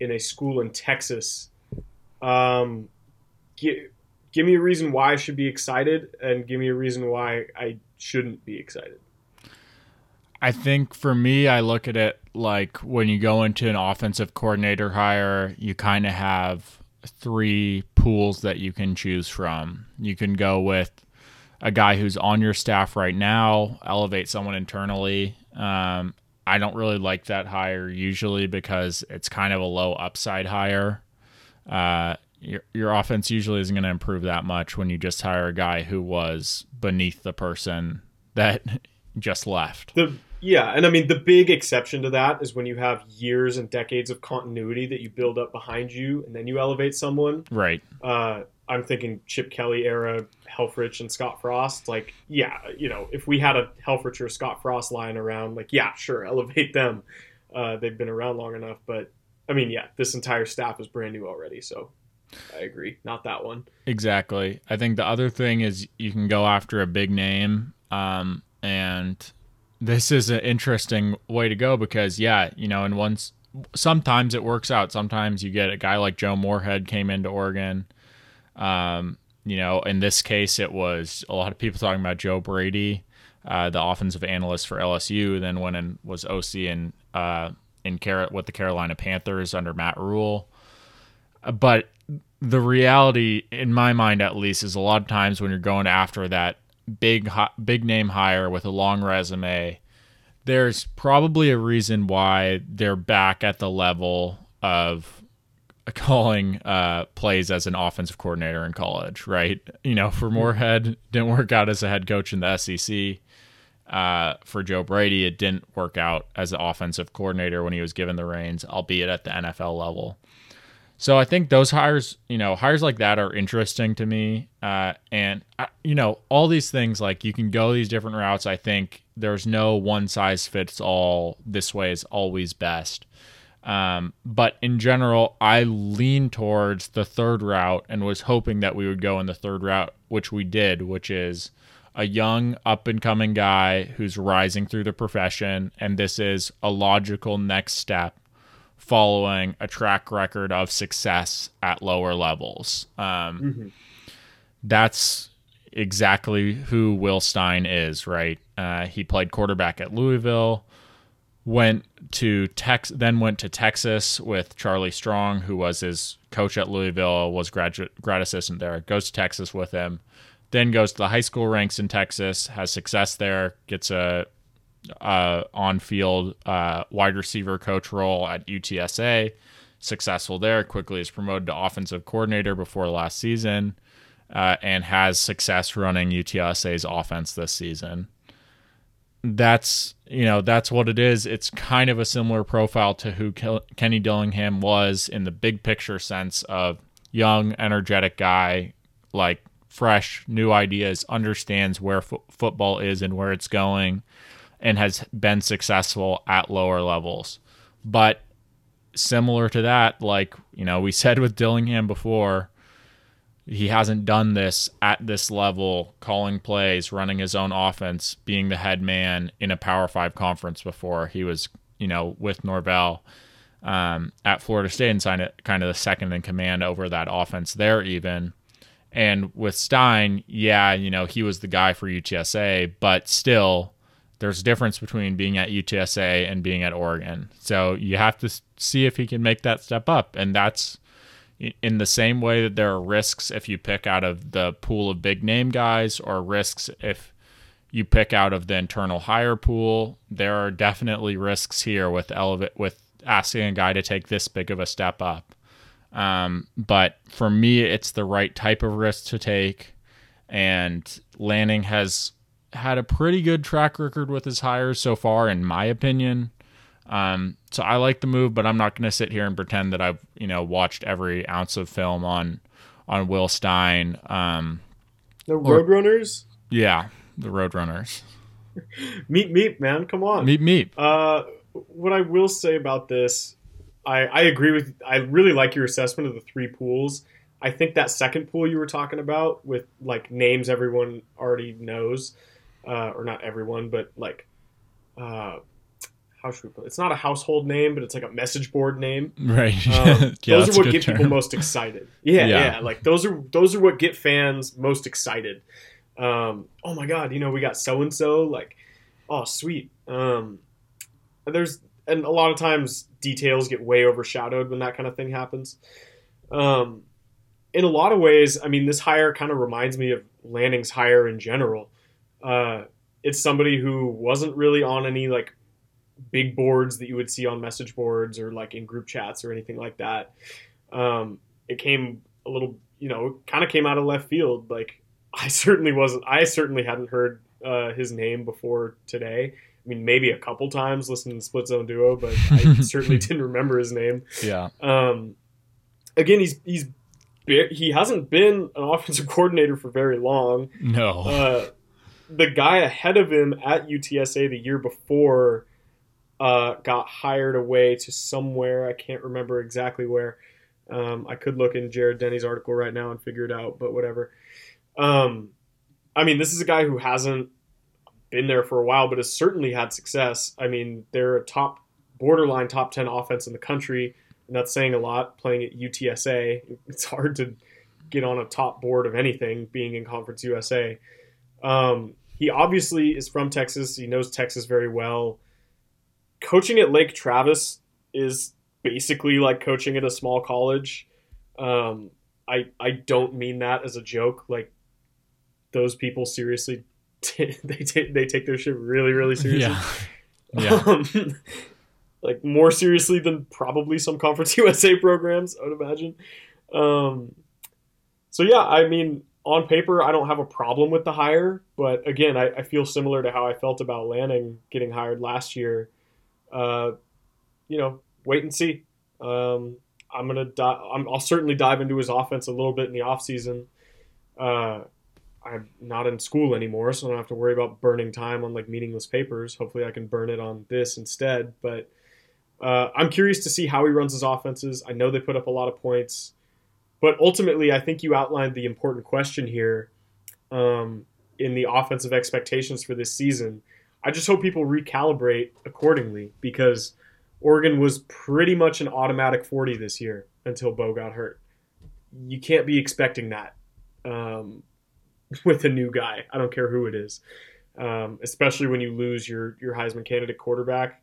S1: in a school in Texas. Um, gi- give me a reason why I should be excited, and give me a reason why I shouldn't be excited.
S2: I think for me, I look at it like when you go into an offensive coordinator hire, you kind of have three pools that you can choose from. You can go with a guy who's on your staff right now, elevate someone internally. Um, I don't really like that hire usually because it's kind of a low upside hire. Uh, your, your offense usually isn't going to improve that much when you just hire a guy who was beneath the person that just left.
S1: The yeah, and I mean the big exception to that is when you have years and decades of continuity that you build up behind you, and then you elevate someone.
S2: Right.
S1: Uh, I'm thinking Chip Kelly era, Helfrich and Scott Frost. Like, yeah, you know, if we had a Helfrich or Scott Frost lying around, like, yeah, sure, elevate them. Uh, they've been around long enough, but I mean, yeah, this entire staff is brand new already, so I agree. Not that one.
S2: Exactly. I think the other thing is you can go after a big name, um, and this is an interesting way to go because yeah, you know, and once sometimes it works out. Sometimes you get a guy like Joe Moorhead came into Oregon. Um, you know, in this case, it was a lot of people talking about Joe Brady, uh, the offensive analyst for LSU, then went and was OC in uh, in Car- with the Carolina Panthers under Matt Rhule. But the reality, in my mind at least, is a lot of times when you're going after that big big name hire with a long resume, there's probably a reason why they're back at the level of calling uh, plays as an offensive coordinator in college, right? You know, for Moorhead, didn't work out as a head coach in the SEC. Uh, for Joe Brady, it didn't work out as an offensive coordinator when he was given the reins, albeit at the NFL level. So I think those hires, you know, hires like that are interesting to me. Uh, and uh, you know, all these things like you can go these different routes. I think there's no one size fits all. This way is always best. Um, but in general, I lean towards the third route and was hoping that we would go in the third route, which we did, which is a young up and coming guy who's rising through the profession. And this is a logical next step following a track record of success at lower levels. Um, mm-hmm. That's exactly who Will Stein is, right? Uh, he played quarterback at Louisville, went to Tex, then went to Texas with Charlie Strong, who was his coach at Louisville, was graduate grad assistant there. Goes to Texas with him, then goes to the high school ranks in Texas, has success there, gets a uh, on field uh, wide receiver coach role at UTSA. Successful there, quickly is promoted to offensive coordinator before last season, uh, and has success running UTSA's offense this season. That's you know that's what it is. It's kind of a similar profile to who Kenny Dillingham was in the big picture sense of young, energetic guy, like fresh, new ideas, understands where fo- football is and where it's going and has been successful at lower levels. But similar to that, like, you know, we said with Dillingham before, he hasn't done this at this level, calling plays, running his own offense, being the head man in a Power Five conference before. He was, you know, with Norvell um, at Florida State and signed it kind of the second in command over that offense there, even. And with Stein, yeah, you know, he was the guy for UTSA, but still, there's a difference between being at UTSA and being at Oregon. So you have to see if he can make that step up. And that's in the same way that there are risks if you pick out of the pool of big name guys or risks if you pick out of the internal hire pool. There are definitely risks here with elevate with asking a guy to take this big of a step up. Um, but for me, it's the right type of risk to take. And Lanning has had a pretty good track record with his hires so far, in my opinion. Um, so I like the move, but I'm not going to sit here and pretend that I've you know watched every ounce of film on on Will Stein. Um,
S1: the Roadrunners.
S2: Yeah, the Roadrunners.
S1: meet meet man, come on.
S2: Meet meet.
S1: Uh, what I will say about this, I I agree with. I really like your assessment of the three pools. I think that second pool you were talking about with like names everyone already knows uh, or not everyone, but like, uh, how should we put it? It's not a household name, but it's like a message board name.
S2: Right.
S1: Um, yeah, those are what get term. people most excited. Yeah, yeah, yeah, Like those are those are what get fans most excited. Um, oh my god, you know we got so and so. Like, oh sweet. Um, there's and a lot of times details get way overshadowed when that kind of thing happens. Um, in a lot of ways, I mean, this hire kind of reminds me of Lanning's hire in general. Uh, it's somebody who wasn't really on any like big boards that you would see on message boards or like in group chats or anything like that. Um, it came a little, you know, kind of came out of left field. Like I certainly wasn't. I certainly hadn't heard uh, his name before today. I mean, maybe a couple times listening to Split Zone Duo, but I certainly didn't remember his name.
S2: Yeah.
S1: Um, again, he's he's he hasn't been an offensive coordinator for very long.
S2: No.
S1: Uh, the guy ahead of him at UTSA the year before uh, got hired away to somewhere. I can't remember exactly where. Um, I could look in Jared Denny's article right now and figure it out, but whatever. Um, I mean, this is a guy who hasn't been there for a while, but has certainly had success. I mean, they're a top, borderline top 10 offense in the country, and that's saying a lot playing at UTSA. It's hard to get on a top board of anything being in Conference USA. Um, he obviously is from Texas. He knows Texas very well. Coaching at Lake Travis is basically like coaching at a small college. Um, I I don't mean that as a joke. Like those people seriously, t- they take they take their shit really really seriously.
S2: Yeah. yeah. Um,
S1: like more seriously than probably some Conference USA programs, I would imagine. Um, so yeah, I mean, on paper, I don't have a problem with the hire, but again, I, I feel similar to how I felt about Lanning getting hired last year. Uh, you know, wait and see. Um, I'm gonna di- I'm, I'll certainly dive into his offense a little bit in the offseason. Uh, I'm not in school anymore, so I don't have to worry about burning time on like meaningless papers. Hopefully, I can burn it on this instead. But uh, I'm curious to see how he runs his offenses. I know they put up a lot of points, but ultimately, I think you outlined the important question here um, in the offensive expectations for this season. I just hope people recalibrate accordingly because Oregon was pretty much an automatic 40 this year until Bo got hurt. You can't be expecting that um, with a new guy. I don't care who it is, um, especially when you lose your your Heisman candidate quarterback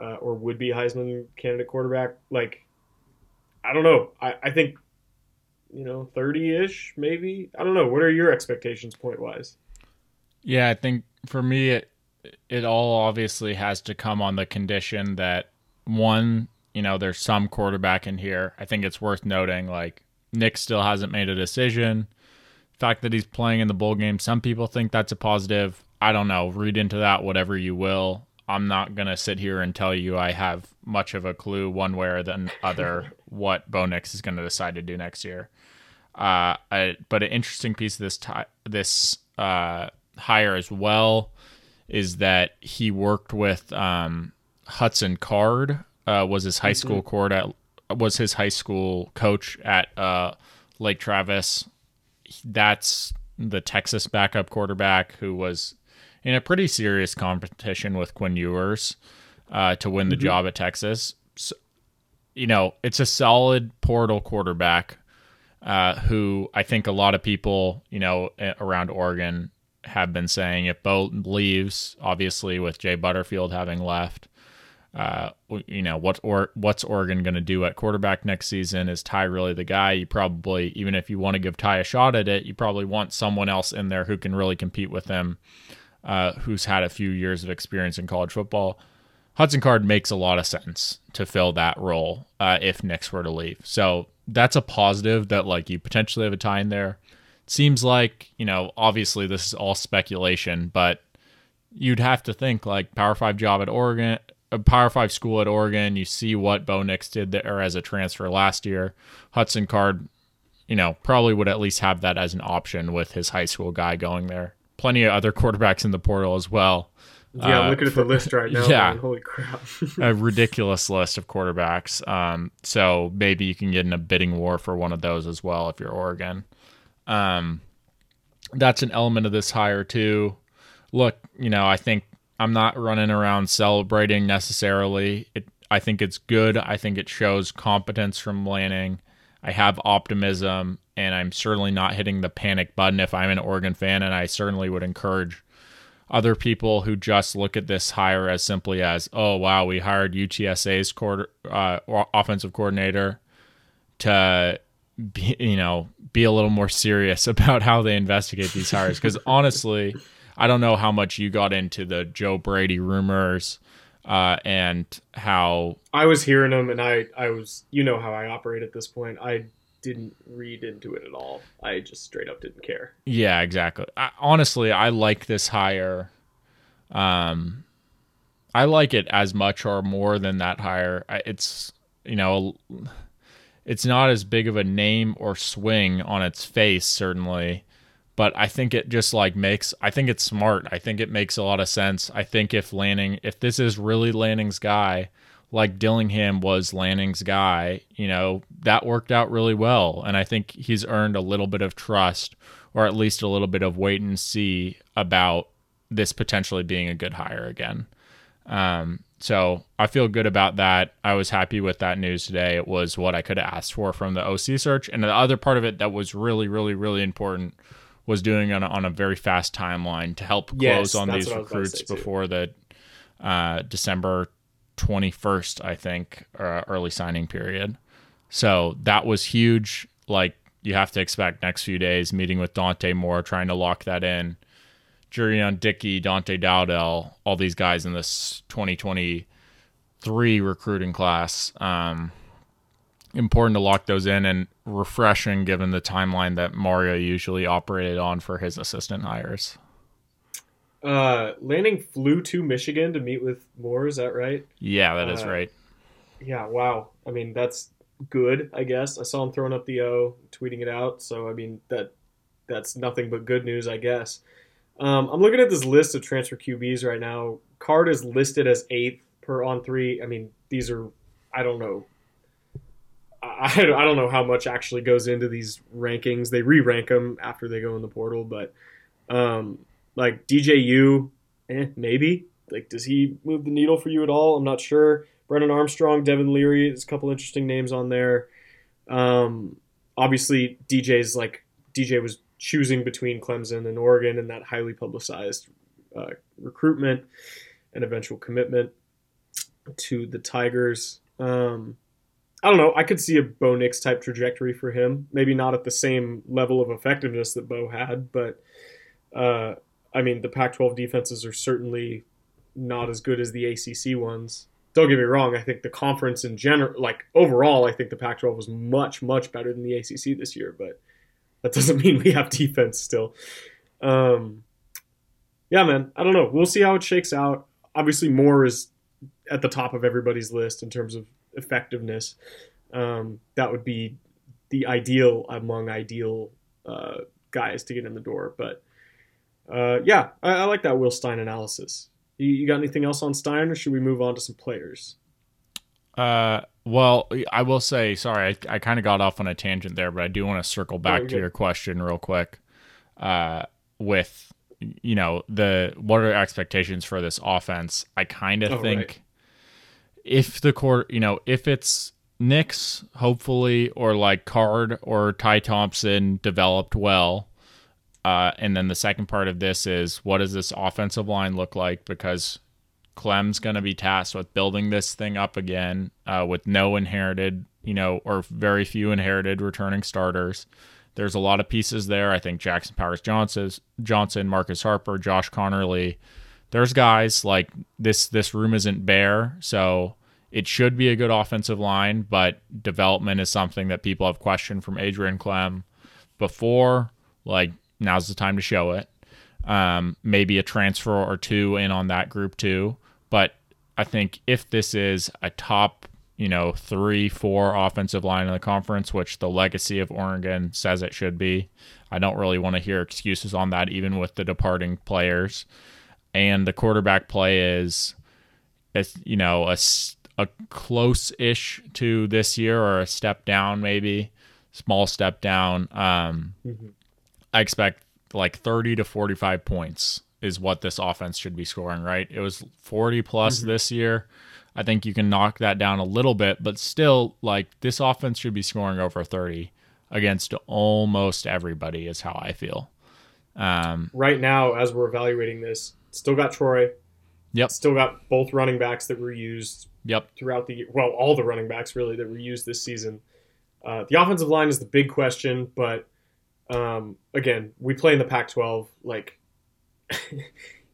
S1: uh, or would be Heisman candidate quarterback. Like, I don't know. I, I think you know 30 ish maybe. I don't know. What are your expectations point wise?
S2: Yeah, I think for me it it all obviously has to come on the condition that one, you know, there's some quarterback in here. I think it's worth noting like Nick still hasn't made a decision. The fact that he's playing in the bowl game, some people think that's a positive. I don't know. Read into that whatever you will. I'm not going to sit here and tell you I have much of a clue one way or the other what Bo Nix is going to decide to do next year. Uh, I, but an interesting piece of this t- this uh, hire as well is that he worked with um, Hudson Card uh, was his high mm-hmm. school court at was his high school coach at uh, Lake Travis. That's the Texas backup quarterback who was in a pretty serious competition with Quinn Ewers uh, to win the mm-hmm. job at Texas. So, you know, it's a solid portal quarterback uh, who I think a lot of people, you know, around Oregon have been saying if Bo leaves, obviously with Jay Butterfield having left, uh, you know what or what's Oregon going to do at quarterback next season? Is Ty really the guy? You probably even if you want to give Ty a shot at it, you probably want someone else in there who can really compete with him, uh, who's had a few years of experience in college football. Hudson Card makes a lot of sense to fill that role uh, if Nix were to leave. So that's a positive that like you potentially have a tie in there. Seems like you know obviously this is all speculation, but you'd have to think like Power Five job at Oregon a Power Five school at Oregon. You see what Bo Nix did there as a transfer last year. Hudson Card, you know, probably would at least have that as an option with his high school guy going there. Plenty of other quarterbacks in the portal as well.
S1: Yeah, uh, looking at the list right now. Yeah, man, holy crap,
S2: a ridiculous list of quarterbacks. Um, so maybe you can get in a bidding war for one of those as well if you're Oregon. Um, that's an element of this hire too. Look, you know, I think I'm not running around celebrating necessarily. It, I think it's good. I think it shows competence from Lanning. I have optimism, and I'm certainly not hitting the panic button if I'm an Oregon fan. And I certainly would encourage other people who just look at this hire as simply as, oh wow, we hired UTSA's quarter, uh, offensive coordinator to be, you know, be a little more serious about how they investigate these hires. Because honestly, I don't know how much you got into the Joe Brady rumors uh, and how
S1: I was hearing them, and I I was you know how I operate at this point. I didn't read into it at all. I just straight up didn't care.
S2: Yeah, exactly. I, honestly, I like this hire. Um, I like it as much or more than that hire. It's you know, it's not as big of a name or swing on its face, certainly but I think it just like makes I think it's smart. I think it makes a lot of sense. I think if Lanning if this is really Lanning's guy, like Dillingham was Lanning's guy, you know, that worked out really well. And I think he's earned a little bit of trust or at least a little bit of wait and see about this potentially being a good hire again. Um, so I feel good about that. I was happy with that news today. It was what I could have asked for from the OC search. And the other part of it that was really, really, really important was doing on a, on a very fast timeline to help close yes, on these recruits before the uh, December 21st, I think, uh, early signing period. So that was huge. Like you have to expect next few days meeting with Dante Moore, trying to lock that in. Jurrion Dickey, Dante Dowdell, all these guys in this 2023 recruiting class. Um, important to lock those in and refreshing given the timeline that Mario usually operated on for his assistant hires.
S1: Uh, Lanning flew to Michigan to meet with Moore. Is that right?
S2: Yeah, that uh, is right.
S1: Yeah. Wow. I mean, that's good, I guess. I saw him throwing up the O, tweeting it out. So I mean that that's nothing but good news, I guess. Um, I'm looking at this list of transfer QBs right now. Card is listed as eighth per On3. I mean, these are I don't know. I, I don't know how much actually goes into these rankings. They re-rank them after they go in the portal, but um, like DJU, eh, maybe. Like, does he move the needle for you at all? I'm not sure. Brennan Armstrong, Devin Leary, there's a couple interesting names on there. Um, obviously, DJ's like DJ was choosing between Clemson and Oregon in that highly publicized uh, recruitment and eventual commitment to the Tigers. Um, I don't know. I could see a Bo Nix type trajectory for him. Maybe not at the same level of effectiveness that Bo had, but uh, I mean, the Pac-12 defenses are certainly not as good as the ACC ones. Don't get me wrong. I think the conference in general, like overall, I think the Pac-12 was much, much better than the ACC this year. But that doesn't mean we have defense still. Um, yeah, man. I don't know. We'll see how it shakes out. Obviously, Moore is at the top of everybody's list in terms of effectiveness. Um, that would be the ideal among ideal uh, guys to get in the door. But uh, yeah, I, I, like that Will Stein analysis. You, you, got anything else on Stein, or should we move on to some players?
S2: Uh, well, I will say, sorry, I, I kind of got off on a tangent there, but I do want to circle back oh, to your question real quick. Uh, with you know the what are expectations for this offense? I kind of oh, think right. if the court, you know, if it's Nix, hopefully, or like Card or Ty Thompson developed well uh, and then the second part of this is what does this offensive line look like? Because Klemm's going to be tasked with building this thing up again uh, with no inherited, you know, or very few inherited returning starters. There's a lot of pieces there. I think Jackson Powers Johnson, Johnson, Marcus Harper, Josh Conerly. There's guys like this. This room isn't bare, so it should be a good offensive line. But development is something that people have questioned from Adrian Klemm before. Like now's the time to show it. Um, maybe a transfer or two in on that group too. But I think if this is a top, you know, three, four offensive line in the conference, which the legacy of Oregon says it should be, I don't really want to hear excuses on that, even with the departing players. And the quarterback play is, it's, you know, a, a close ish to this year or a step down, maybe small step down. Um, mm-hmm. I expect like 30 to 45 points is what this offense should be scoring, right? It was 40 plus mm-hmm. this year. I think you can knock that down a little bit, but still, like this offense should be scoring over 30 against almost everybody, is how I feel.
S1: Um, right now, as we're evaluating this, still got Troy.
S2: Yep.
S1: Still got both running backs that were used.
S2: Yep.
S1: Throughout the well, all the running backs really that were used this season. Uh, the offensive line is the big question, but um, again, we play in the Pac-12. Like,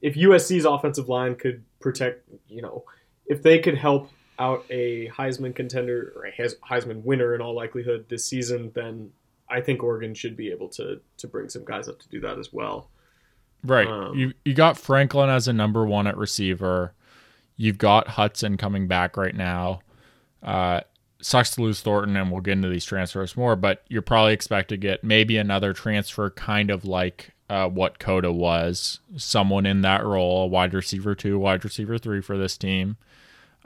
S1: if USC's offensive line could protect, you know, if they could help out a Heisman contender or a Heisman winner in all likelihood this season, then I think Oregon should be able to to bring some guys up to do that as well.
S2: Right. Um, you you got Franklin as a number one at receiver. You've got Hudson coming back right now. Uh, sucks to lose Thornton, and we'll get into these transfers more, but you're probably expected to get maybe another transfer kind of like uh, what Cota was, someone in that role, wide receiver two, wide receiver three for this team.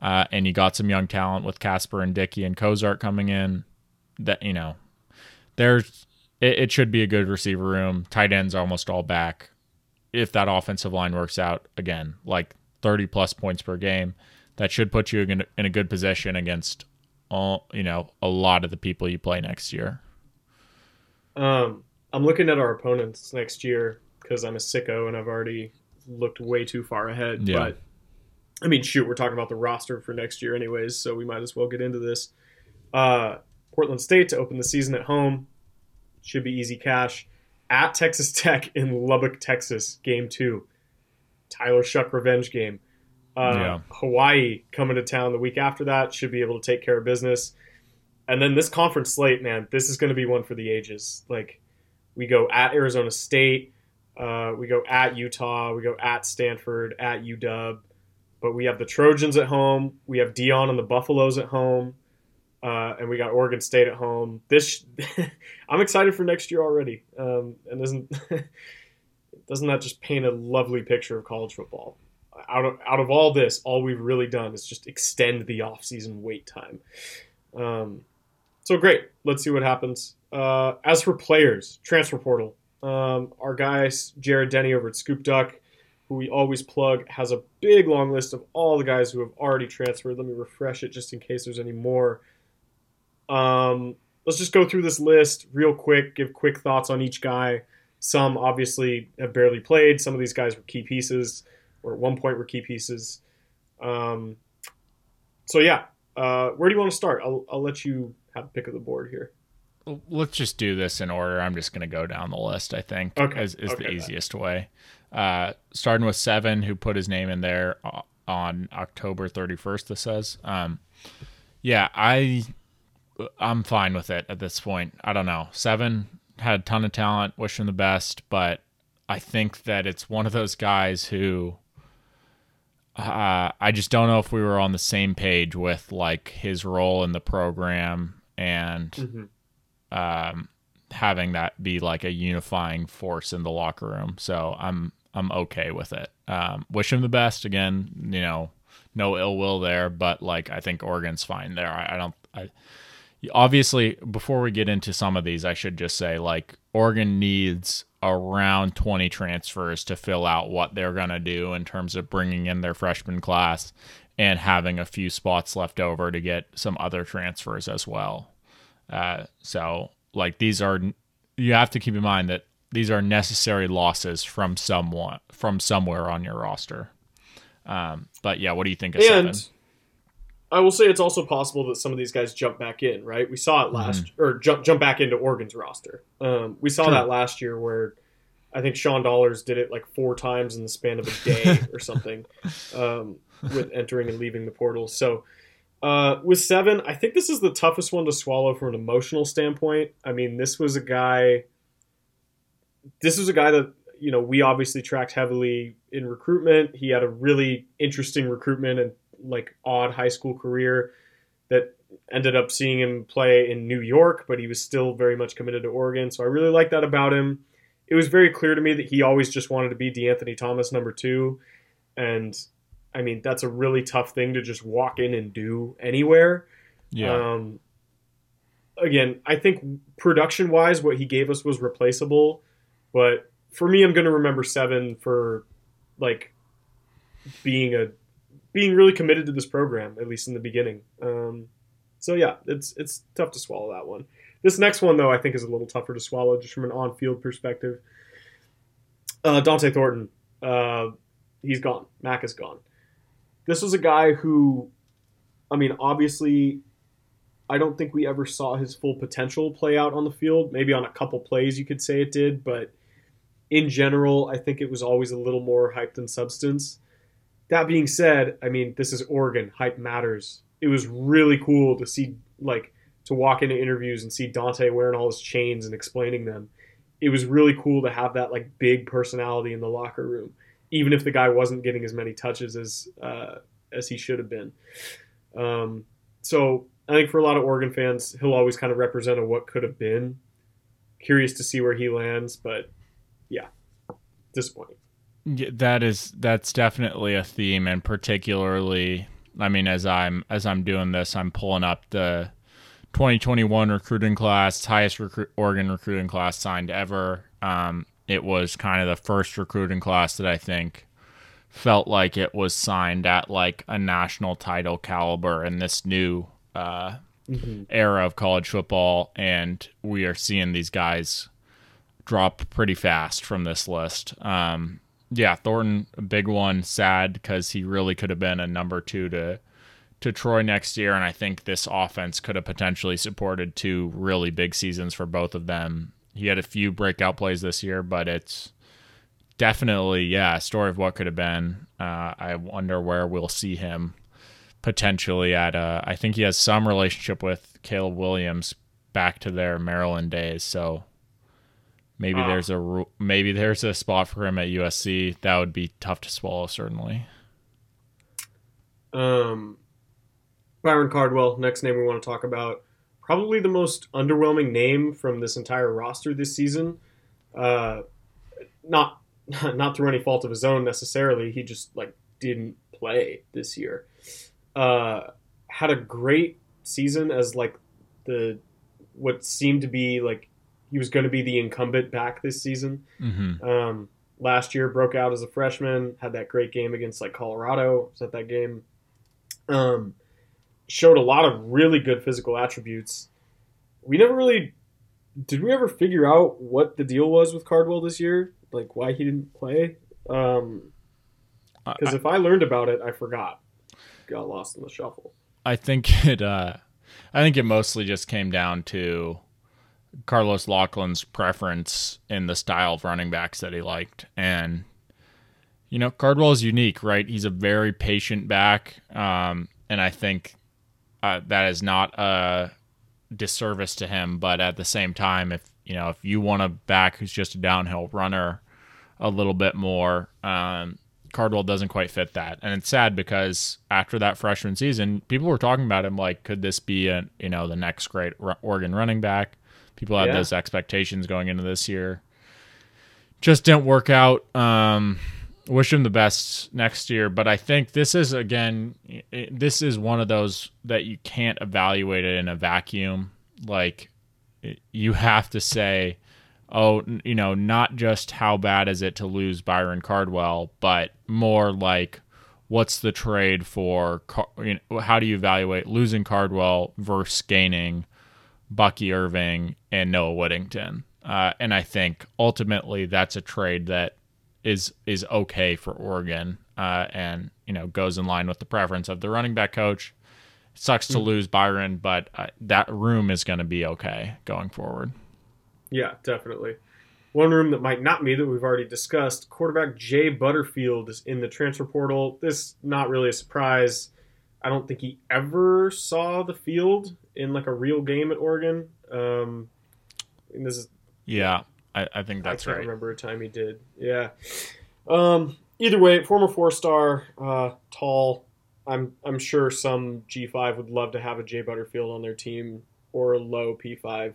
S2: Uh, and you got some young talent with Kasper and Dickey and Cozart coming in. That you know, there's it, it should be a good receiver room. Tight ends almost all back. If that offensive line works out again, like 30 plus points per game, that should put you in, in a good position against all you know a lot of the people you play next year.
S1: Um, I'm looking at our opponents next year because I'm a sicko and I've already looked way too far ahead. Yeah. But I mean, shoot, we're talking about the roster for next year, anyways, so we might as well get into this. Uh, Portland State to open the season at home should be easy cash. At Texas Tech in Lubbock, Texas, game two. Tyler Shough revenge game. Uh, yeah. Hawaii coming to town the week after that should be able to take care of business. And then this conference slate, man, this is going to be one for the ages. Like we go at Arizona State, uh, we go at Utah, we go at Stanford, at UW, but we have the Trojans at home, we have Deion and the Buffaloes at home. uh, and we got Oregon State at home. This I'm excited for next year already. Um, and isn't doesn't that just paint a lovely picture of college football? Out of out of all this, all we've really done is just extend the offseason wait time. Um, so great. Let's see what happens. Uh, as for players, transfer portal. Um, our guy Jared Denny over at Scoop Duck, who we always plug, has a big long list of all the guys who have already transferred. Let me refresh it just in case there's any more. Um, let's just go through this list real quick. Give quick thoughts on each guy. Some obviously have barely played. Some of these guys were key pieces, or at one point were key pieces. Um, so yeah, uh, where do you want to start? I'll, I'll let you have a pick of the board here.
S2: Let's just do this in order. I'm just going to go down the list. I think
S1: Okay.
S2: is, is
S1: Okay,
S2: the
S1: then.
S2: easiest way. Uh, starting with seven, who put his name in there on October 31st. This says, um, yeah, I I'm fine with it at this point. I don't know. Seven had a ton of talent. Wish him the best, but I think that it's one of those guys who uh, I just don't know if we were on the same page with like his role in the program and
S1: Mhm.
S2: um, having that be like a unifying force in the locker room. So I'm I'm okay with it. Um, wish him the best again. You know, no ill will there, but like I think Oregon's fine there. I, I don't. I obviously before we get into some of these, I should just say like Oregon needs around 20 transfers to fill out what they're going to do in terms of bringing in their freshman class and having a few spots left over to get some other transfers as well. Uh, so like these are you have to keep in mind that these are necessary losses from someone from somewhere on your roster. Um, but yeah, what do you think of
S1: And
S2: seven?
S1: I will say it's also possible that some of these guys jump back in, right? We saw it last, or jump jump back into Oregon's roster. Um, we saw
S2: True.
S1: that last year where I think Sean Dollars did it like four times in the span of a day or something, um, with entering and leaving the portal. So uh, with seven, I think this is the toughest one to swallow from an emotional standpoint. I mean, this was a guy. This was a guy that you know we obviously tracked heavily in recruitment. He had a really interesting recruitment and like odd high school career that ended up seeing him play in New York, but he was still very much committed to Oregon. So I really like that about him. It was very clear to me that he always just wanted to be DeAnthony Thomas number two. And I mean, that's a really tough thing to just walk in and do anywhere.
S2: Yeah.
S1: Um, again, I think production wise, what he gave us was replaceable. But for me, I'm going to remember seven for like being a being really committed to this program, at least in the beginning. Um, so yeah, it's it's tough to swallow that one. This next one, though, I think is a little tougher to swallow just from an on-field perspective. Uh, Dont'e Thornton, uh, he's gone. Mac is gone. This was a guy who, I mean, obviously, I don't think we ever saw his full potential play out on the field. Maybe on a couple plays you could say it did, but in general, I think it was always a little more hype than substance. That being said, I mean, this is Oregon. Hype matters. It was really cool to see, like, to walk into interviews and see Dont'e wearing all his chains and explaining them. It was really cool to have that, like, big personality in the locker room, even if the guy wasn't getting as many touches as uh, as he should have been. Um, so I think for a lot of Oregon fans, he'll always kind of represent a what could have been. Curious to see where he lands, but yeah, disappointing.
S2: Yeah, that is that's definitely a theme and particularly I mean as I'm as I'm doing this I'm pulling up the 2021 recruiting class highest Oregon recruiting class signed ever um it was kind of the first recruiting class that I think felt like it was signed at like a national title caliber in this new uh era of college football and we are seeing these guys drop pretty fast from this list. Um, yeah, Thornton, a big one. Sad because he really could have been a number two to to Troy next year, and I think this offense could have potentially supported two really big seasons for both of them. He had a few breakout plays this year, but it's definitely yeah, a story of what could have been. Uh, I wonder where we'll see him potentially at. Uh, I think he has some relationship with Caleb Williams back to their Maryland days, so maybe
S1: Ah.
S2: there's a maybe there's a spot for him at USC. That would be tough to swallow, certainly.
S1: Um, Byron Cardwell, next name we want to talk about. Probably the most underwhelming name from this entire roster this season. Uh, not not through any fault of his own necessarily. He just like didn't play this year. Uh, had a great season as like the what seemed to be like he was going to be the incumbent back this season.
S2: Mm-hmm.
S1: Um, last year broke out as a freshman, had that great game against like Colorado. Was at that game. Um, showed a lot of really good physical attributes. We never really did. We ever figure out what the deal was with Cardwell this year? Like why he didn't play? Um, because if I learned about it, I forgot. Got lost in the shuffle.
S2: I think it. Uh, I think it mostly just came down to Carlos Locklyn's preference in the style of running backs that he liked, and you know Cardwell is unique, right? He's a very patient back, um, and I think uh, that is not a disservice to him. But at the same time, if you know if you want a back who's just a downhill runner, a little bit more. Um, Cardwell doesn't quite fit that, and it's sad because after that freshman season, people were talking about him like, could this be a you know the next great Oregon running back? People had yeah. those expectations going into this year. Just didn't work out. Um, wish him the best next year, but I think this is again, this is one of those that you can't evaluate it in a vacuum. Like you have to say, oh, you know, not just how bad is it to lose Byron Cardwell, but more like what's the trade for you know, how do you evaluate losing Cardwell versus gaining Bucky Irving and Noah Whittington? Uh, and I think ultimately that's a trade that is is okay for Oregon uh, and you know goes in line with the preference of the running back coach. It sucks to mm-hmm. lose Byron, but uh, that room is going to be okay going forward.
S1: Yeah, definitely. One room that might not be that we've already discussed. Quarterback Jay Butterfield is in the transfer portal. This not really a surprise. I don't think he ever saw the field in like a real game at Oregon. Um, and this is
S2: yeah, I, I think that's right.
S1: I can't
S2: right.
S1: remember a time he did. Yeah. Um, either way, former four star, uh, tall. I'm I'm sure some G5 would love to have a Jay Butterfield on their team or a low P5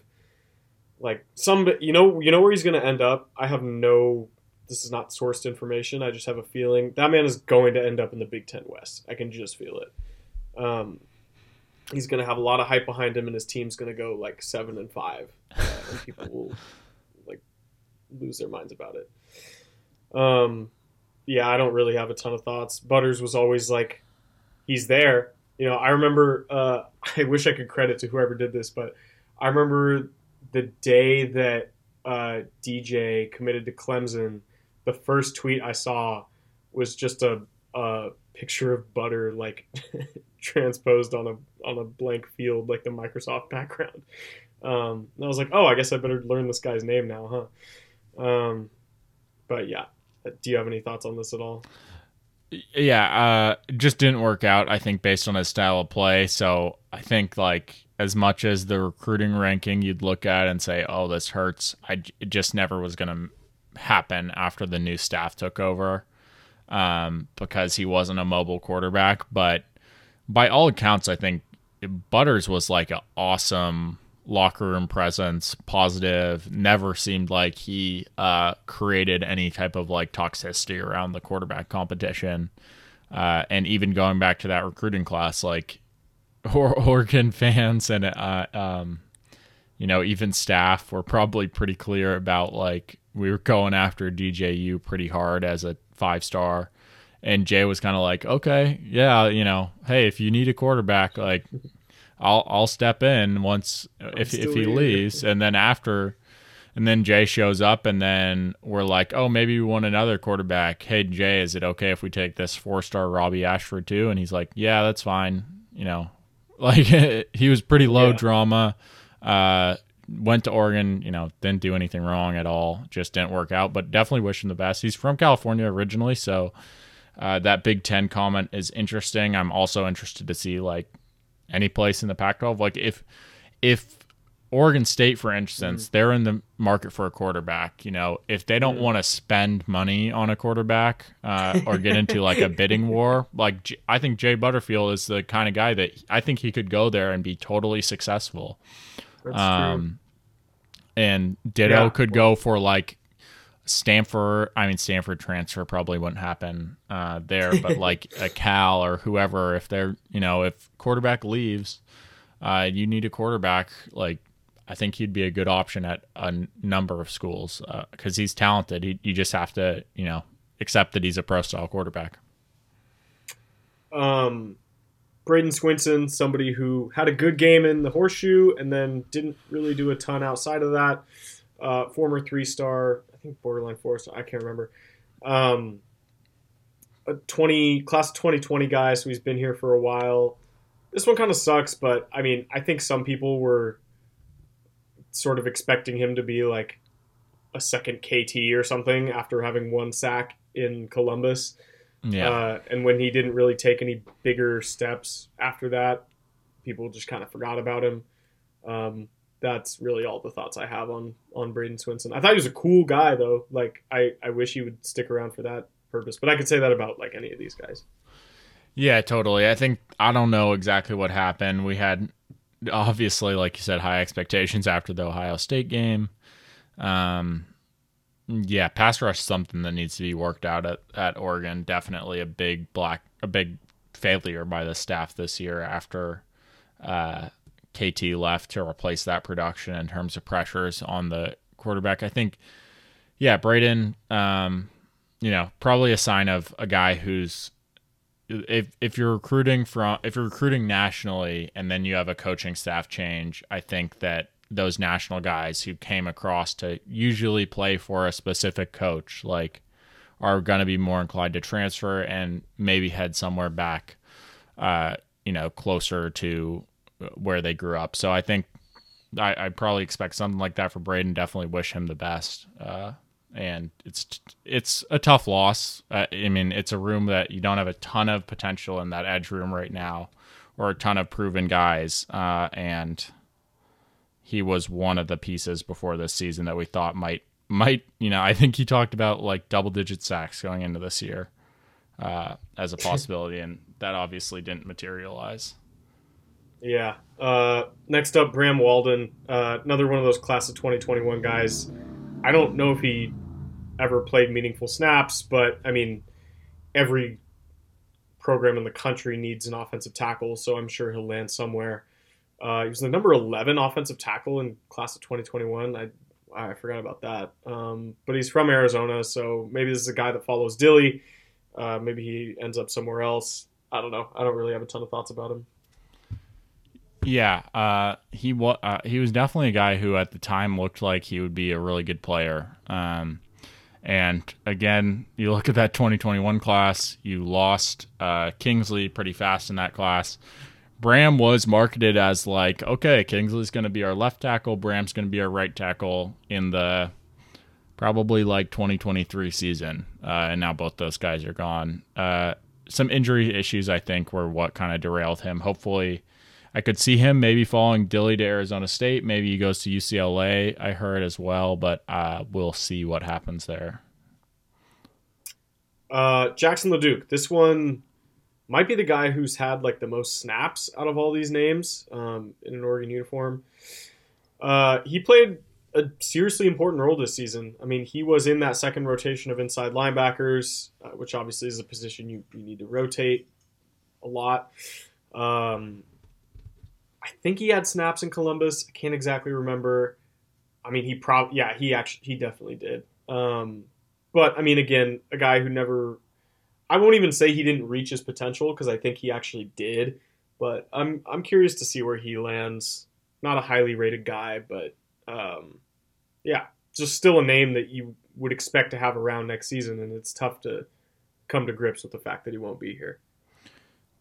S1: like some you know you know where he's going to end up i have no this is not sourced information i just have a feeling that man is going to end up in the big ten west i can just feel it um, he's going to have a lot of hype behind him and his team's going to go like seven and five uh, and people will lose their minds about it um, yeah i don't really have a ton of thoughts butters was always like he's there you know i remember uh, i wish i could credit to whoever did this but i remember the day that uh, DJ committed to Clemson, the first tweet I saw was just a, a picture of butter like transposed on a on a blank field like the Microsoft background. Um, and I was like, oh, I guess I better learn this guy's name now, huh? Um, but yeah, do you have any thoughts on this at all?
S2: Yeah, uh, just didn't work out. I think based on his style of play. So I think like as much as the recruiting ranking you'd look at and say, "Oh, this hurts." I it just never was to happen after the new staff took over, um, because he wasn't a mobile quarterback. But by all accounts, I think Butters was like an awesome locker room presence, positive. Never seemed like he uh, created any type of like toxicity around the quarterback competition. Uh, and even going back to that recruiting class, like Oregon fans and uh, um, you know even staff were probably pretty clear about like we were going after DJU pretty hard as a five star, and Jay was kind of like, okay, yeah, you know, hey, if you need a quarterback, like I'll I'll step in once if if he here. leaves, and then after. And then Jay shows up, and then we're like, "Oh, maybe we want another quarterback." Hey, Jay, is it okay if we take this four-star Robbie Ashford too? And he's like, "Yeah, that's fine. You know, like he was pretty low yeah. drama. Uh, went to Oregon, you know, didn't do anything wrong at all. Just didn't work out, but definitely wish him the best. He's from California originally, so uh, that Big Ten comment is interesting. I'm also interested to see like any place in the Pac-12. Like if if Oregon State, for instance, mm-hmm. they're in the market for a quarterback. You know, if they don't mm-hmm. want to spend money on a quarterback uh, or get into like a bidding war, like I think Jay Butterfield is the kind of guy that I think he could go there and be totally successful. That's um, true. And Ditto yeah. could go for like Stanford. I mean, Stanford transfer probably wouldn't happen uh, there, but like a Cal or whoever, if they're you know if quarterback leaves. Uh, you need a quarterback like I think he'd be a good option at a number of schools because uh, he's talented. He, you just have to, you know, accept that he's a pro style quarterback.
S1: Um, Bradyn Swinson, somebody who had a good game in the horseshoe and then didn't really do a ton outside of that. Uh, former three star, think borderline four so I can't remember. Um, a 20 class 2020 guy, so he's been here for a while. This one kind of sucks, but I mean, I think some people were sort of expecting him to be like a second KT or something after having one sack in Columbus. Yeah. Uh, and when he didn't really take any bigger steps after that, people just kind of forgot about him. Um, that's really all the thoughts I have on on Bradyn Swinson. I thought he was a cool guy though. Like I, I wish he would stick around for that purpose. But I could say that about like any of these guys.
S2: Yeah, totally. I think I don't know exactly what happened. We had obviously, like you said, high expectations after the Ohio State game. Um, yeah, pass rush something that needs to be worked out at, at Oregon. Definitely a big black, a big failure by the staff this year after uh, KT left to replace that production in terms of pressures on the quarterback. I think, yeah, Bradyn, um, you know, probably a sign of a guy who's if if you're recruiting from if you're recruiting nationally and then you have a coaching staff change, I think that those national guys who came across to usually play for a specific coach like are going to be more inclined to transfer and maybe head somewhere back uh, you know closer to where they grew up so i think i i probably expect something like that for Bradyn. definitely wish him the best uh, and it's it's a tough loss. Uh, I mean, it's a room that you don't have a ton of potential in that edge room right now, or a ton of proven guys. Uh, and he was one of the pieces before this season that we thought might might you know I think he talked about like double digit sacks going into this year uh, as a possibility, and that obviously didn't materialize.
S1: Yeah. Uh, next up, Bram Walden, uh, another one of those class of 2021 guys I don't know if he ever played meaningful snaps, but I mean, every program in the country needs an offensive tackle, so I'm sure he'll land somewhere. Uh, he was the number 11 offensive tackle in class of 2021. I I forgot about that. Um, but he's from Arizona, so maybe this is a guy that follows Dilly. Uh, maybe he ends up somewhere else. I don't know. I don't really have a ton of thoughts about him.
S2: Yeah, uh, he was uh, he was definitely a guy who at the time looked like he would be a really good player. Um, and again, you look at that 2021 class, you lost uh, Kingsley pretty fast in that class. Bram was marketed as like, okay, Kingsley's going to be our left tackle, Bram's going to be our right tackle in the probably like 2023 season. Uh, and now both those guys are gone. Uh, some injury issues, I think, were what kind of derailed him. Hopefully, I could see him maybe following Dilly to Arizona State. Maybe he goes to UCLA. I heard as well, but uh, we'll see what happens there.
S1: Uh, Jackson LaDuke. This one might be the guy who's had like the most snaps out of all these names um, in an Oregon uniform. Uh, he played a seriously important role this season. I mean, he was in that second rotation of inside linebackers, uh, which obviously is a position you, you need to rotate a lot. Um, I think he had snaps in Columbus. I can't exactly remember. I mean, he probably yeah, he actually he definitely did. Um, but I mean, again, a guy who never. I won't even say he didn't reach his potential because I think he actually did. But I'm I'm curious to see where he lands. Not a highly rated guy, but um, yeah, just still a name that you would expect to have around next season, and it's tough to come to grips with the fact that he won't be here.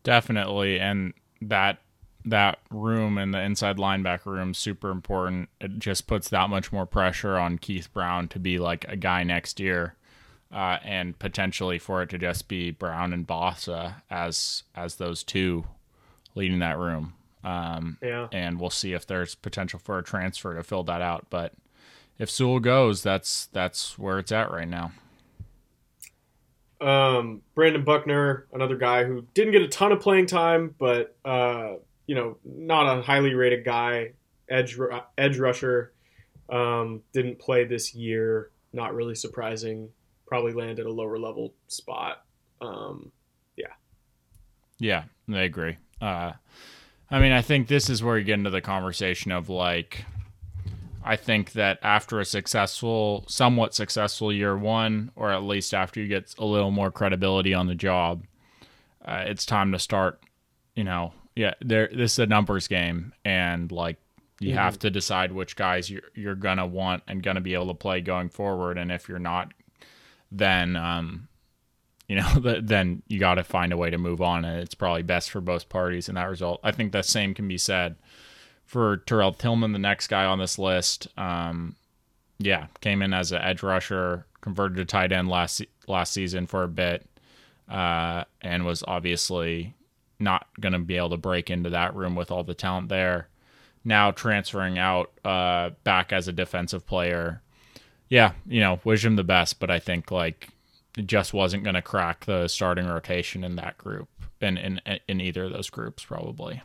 S2: Definitely, and that that room and the inside linebacker room super important. It just puts that much more pressure on Keith Brown to be like a guy next year, uh, and potentially for it to just be Brown and Bassa as as those two leading that room. Um,
S1: Yeah.
S2: and we'll see if there's potential for a transfer to fill that out. But if Sewell goes, that's that's where it's at right now.
S1: Um, Brandon Buckner, another guy who didn't get a ton of playing time, but uh, you know, not a highly rated guy. Edge edge rusher, um, didn't play this year. Not really surprising. Probably landed a lower level spot. Um,
S2: yeah. Yeah, I agree. Uh, I mean, I think this is where you get into the conversation of like, I think that after a successful, somewhat successful year one, or at least after you get a little more credibility on the job, uh, it's time to start. You know, yeah, there. This is a numbers game, and like you have to decide which guys you're you're gonna want and gonna be able to play going forward, and if you're not, then um, you know, th- then you got to find a way to move on, and it's probably best for both parties in that result. I think the same can be said for Terrell Tilmon, the next guy on this list. Um, yeah, came in as an edge rusher, converted to tight end last last season for a bit, uh, and was obviously not going to be able to break into that room with all the talent there. Now transferring out uh, back as a defensive player. Yeah, you know, wish him the best, but I think like it just wasn't going to crack the starting rotation in that group in, in in either of those groups probably.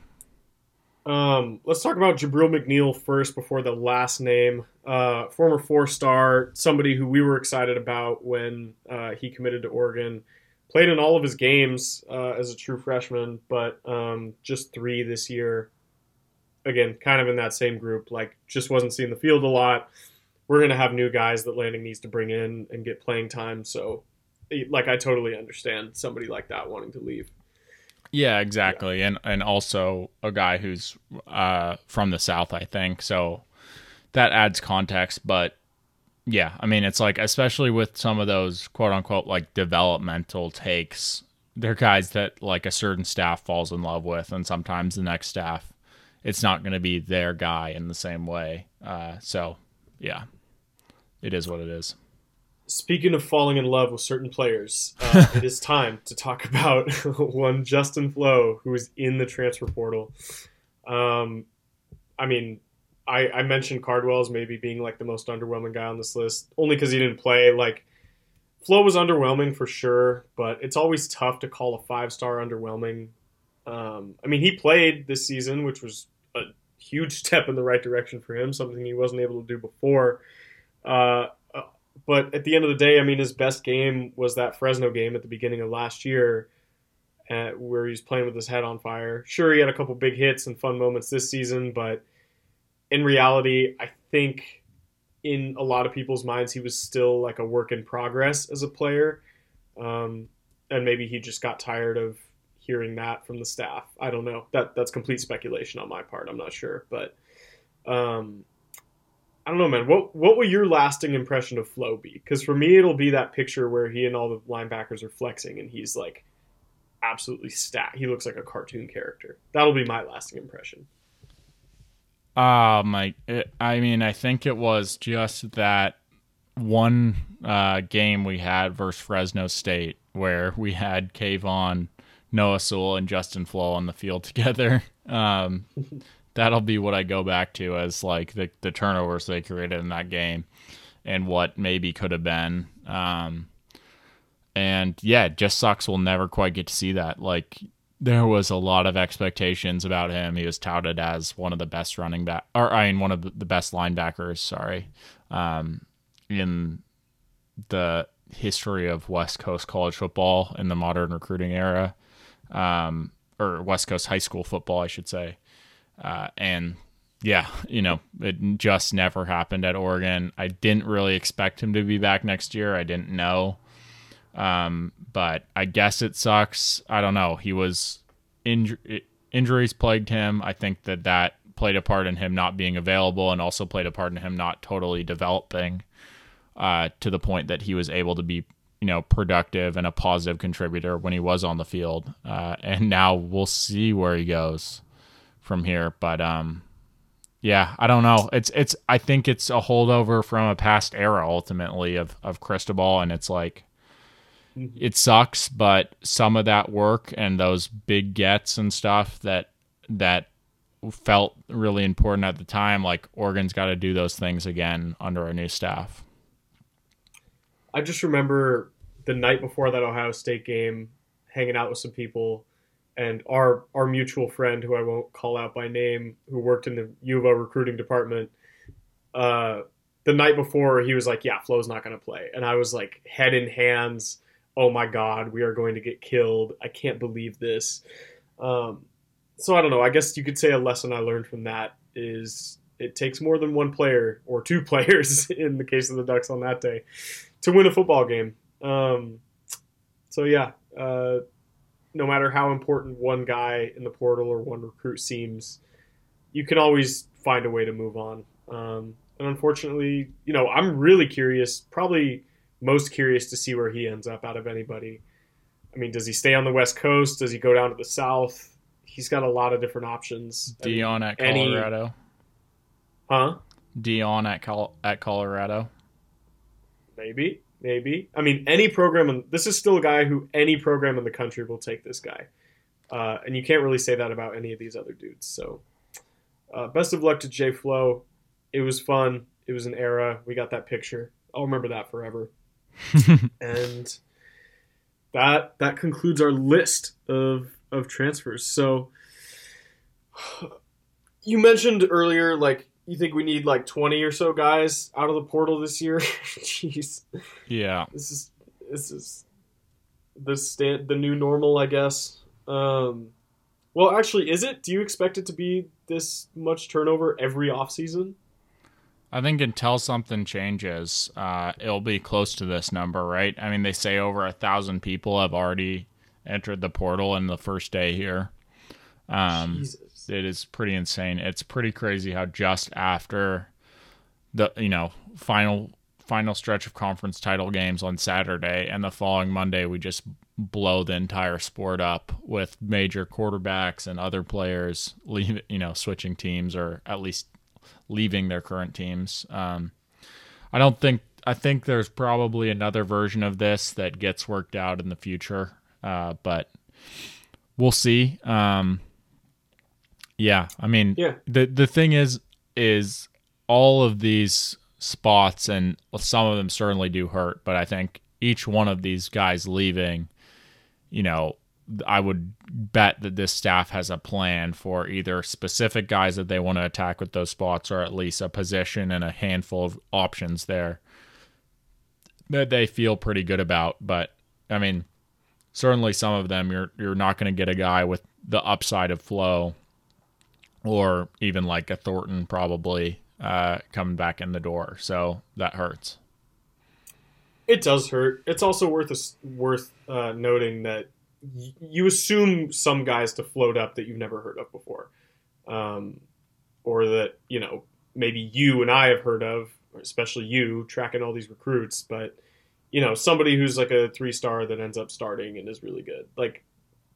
S1: Um, let's talk about Jabril McNeil first before the last name. Uh, former four star, somebody who we were excited about when uh, he committed to Oregon. Played in all of his games uh, as a true freshman, but um, just three this year. Again, kind of in that same group. Like, just wasn't seeing the field a lot. We're going to have new guys that Lanning needs to bring in and get playing time. So, like, I totally understand somebody like that wanting to leave.
S2: Yeah, exactly. And and also a guy who's uh, from the South, I think. So that adds context. But yeah, I mean, it's like, especially with some of those quote unquote like developmental takes, they're guys that like a certain staff falls in love with. And sometimes the next staff, it's not going to be their guy in the same way. Uh, so yeah, it is what it is.
S1: Speaking of falling in love with certain players, uh, it is time to talk about one Justin Flowe who is in the transfer portal. Um, I mean, I, I mentioned Cardwell as maybe being like the most underwhelming guy on this list, only because he didn't play. Like, Flowe was underwhelming for sure, but it's always tough to call a five star underwhelming. Um, I mean, he played this season, which was a huge step in the right direction for him, something he wasn't able to do before. Uh, but at the end of the day, I mean, his best game was that Fresno game at the beginning of last year, uh, where he's playing with his head on fire. Sure, he had a couple big hits and fun moments this season, but in reality, I think in a lot of people's minds, he was still like a work in progress as a player, um, and maybe he just got tired of hearing that from the staff. I don't know. That that's complete speculation on my part. I'm not sure, but. Um, I don't know, man. What what will your lasting impression of Flowe be? Because for me, it'll be that picture where he and all the linebackers are flexing, and he's like absolutely stacked. He looks like a cartoon character. That'll be my lasting impression.
S2: Uh, my, it, I mean, I think it was just that one uh, game we had versus Fresno State where we had Kayvon, Noah Sewell, and Justin Flowe on the field together. Um, that'll be what I go back to as like the, the turnovers they created in that game and what maybe could have been. Um, and yeah, it just sucks we'll never quite get to see that. Like there was a lot of expectations about him. He was touted as one of the best running back, or I mean, one of the best linebackers. Sorry, um, in the history of West Coast college football in the modern recruiting era, um, or West Coast high school football, I should say. Uh, and yeah, you know, it just never happened at Oregon. I didn't really expect him to be back next year. I didn't know. Um, but I guess it sucks. I don't know. He was inj- injuries plagued him. I think that that played a part in him not being available and also played a part in him not totally developing uh, to the point that he was able to be, you know, productive and a positive contributor when he was on the field. Uh, and now we'll see where he goes from here. But um, yeah, I don't know. It's it's. I think it's a holdover from a past era ultimately of of Cristobal, and it's like it sucks, but some of that work and those big gets and stuff that that felt really important at the time. Like Oregon's got to do those things again under a new staff.
S1: I just remember the night before that Ohio State game, hanging out with some people, and our our mutual friend, who I won't call out by name, who worked in the U of O recruiting department. Uh, the night before, he was like, "Yeah, Flowe's not going to play," and I was like, head in hands. Oh my God, we are going to get killed! I can't believe this. Um, so I don't know. I guess you could say a lesson I learned from that is it takes more than one player or two players in the case of the Ducks on that day to win a football game. Um, so yeah, uh, no matter how important one guy in the portal or one recruit seems, you can always find a way to move on. Um, and unfortunately, you know, I'm really curious, probably most curious to see where he ends up out of anybody. I mean, does he stay on the West Coast? Does he go down to the South? He's got a lot of different options.
S2: Deion at Colorado. Any,
S1: huh?
S2: Deion at Col- at Colorado.
S1: Maybe, maybe. I mean, any program. In, this is still a guy who any program in the country will take this guy, uh, and you can't really say that about any of these other dudes. So, uh, best of luck to Jay Flowe. It was fun. It was an era. We got that picture. I'll remember that forever. and that that concludes our list of of transfers. So you mentioned earlier, like you think we need like twenty or so guys out of the portal this year. Jeez.
S2: Yeah.
S1: This is this is the stand the new normal, I guess. Um, well, actually, is it? Do you expect it to be this much turnover every offseason?
S2: I think until something changes, uh, it'll be close to this number, right? I mean, they say over a thousand people have already entered the portal in the first day here. Um, Jesus. It is pretty insane. It's pretty crazy how just after the you know final final stretch of conference title games on Saturday and the following Monday we just blow the entire sport up with major quarterbacks and other players leave you know switching teams or at least leaving their current teams. Um, I don't think I think there's probably another version of this that gets worked out in the future, uh, but we'll see. Um, yeah, I mean,
S1: yeah.
S2: the the thing is, is all of these spots, and some of them certainly do hurt, but I think each one of these guys leaving, you know, I would bet that this staff has a plan for either specific guys that they want to attack with those spots, or at least a position and a handful of options there that they feel pretty good about. But I mean, certainly some of them you're you're not going to get a guy with the upside of Flowe, or even like a Thornton probably uh, coming back in the door. So that hurts.
S1: It does hurt. It's also worth worth uh, noting that you assume some guys to float up that you've never heard of before, um, or that you know maybe you and I have heard of, especially you tracking all these recruits. But you know somebody who's like a three star that ends up starting and is really good, like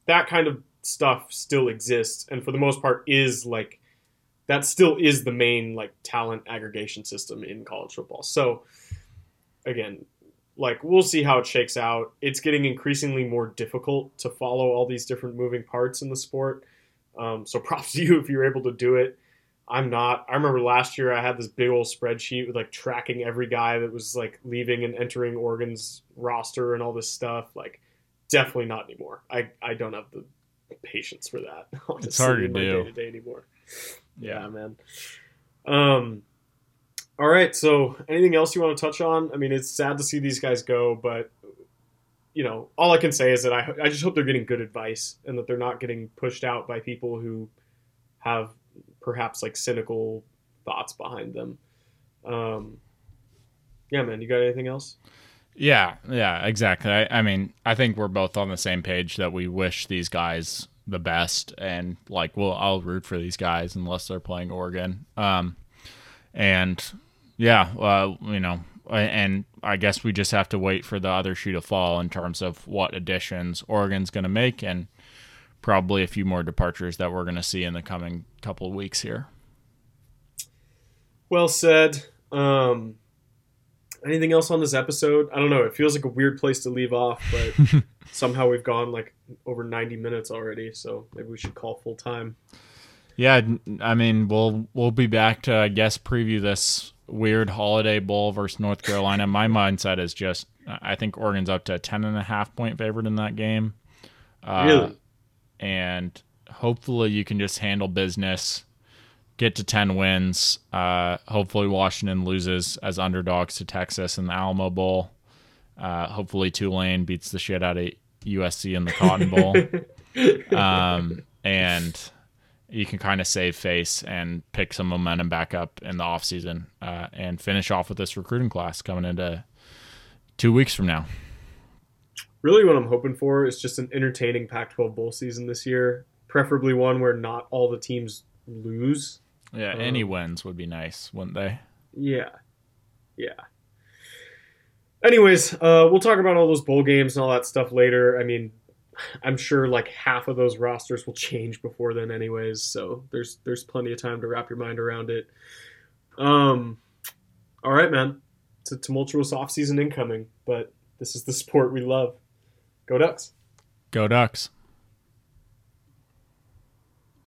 S1: that kind of stuff still exists, and for the most part is like that still is the main like talent aggregation system in college football. So again, like we'll see how it shakes out. It's getting increasingly more difficult to follow all these different moving parts in the sport. Um, so props to you if you're able to do it. I'm not. I remember last year I had this big old spreadsheet with like tracking every guy that was like leaving and entering Oregon's roster and all this stuff. Like, definitely not anymore. I I don't have the patience for that.
S2: Honestly, it's hard to do
S1: day to day anymore. Yeah, man. Um, all right. So, anything else you want to touch on? I mean, it's sad to see these guys go, but you know, all I can say is that I I just hope they're getting good advice and that they're not getting pushed out by people who have perhaps like cynical thoughts behind them. Um, yeah, man. You got anything else?
S2: Yeah, yeah, exactly. I, I mean, I think we're both on the same page that we wish these guys the best, and like, well, I'll root for these guys unless they're playing Oregon. Um, and yeah, uh, you know, and I guess we just have to wait for the other shoe to fall in terms of what additions Oregon's going to make and probably a few more departures that we're going to see in the coming couple of weeks here.
S1: Well said. Um, anything else on this episode? I don't know. It feels like a weird place to leave off, but somehow we've gone like over 90 minutes already, so maybe we should call full time.
S2: Yeah, I mean, we'll we'll be back to I guess preview this weird holiday bowl versus North Carolina. My mindset is just I think Oregon's up to a ten and a half point favorite in that game.
S1: Uh, really?
S2: And hopefully you can just handle business, get to ten wins. Uh, hopefully Washington loses as underdogs to Texas in the Alamo Bowl. Uh, hopefully Tulane beats the shit out of USC in the Cotton Bowl. um, and you can kind of save face and pick some momentum back up in the offseason uh, and finish off with this recruiting class coming into two weeks from now.
S1: Really, what I'm hoping for is just an entertaining Pac 12 bowl season this year, preferably one where not all the teams lose.
S2: Yeah, um, any wins would be nice, wouldn't they?
S1: Yeah. Yeah. Anyways, uh, we'll talk about all those bowl games and all that stuff later. I mean, I'm sure like half of those rosters will change before then, anyways. So there's there's plenty of time to wrap your mind around it. Um, all right, man. It's a tumultuous offseason incoming, but this is the sport we love. Go Ducks.
S2: Go Ducks.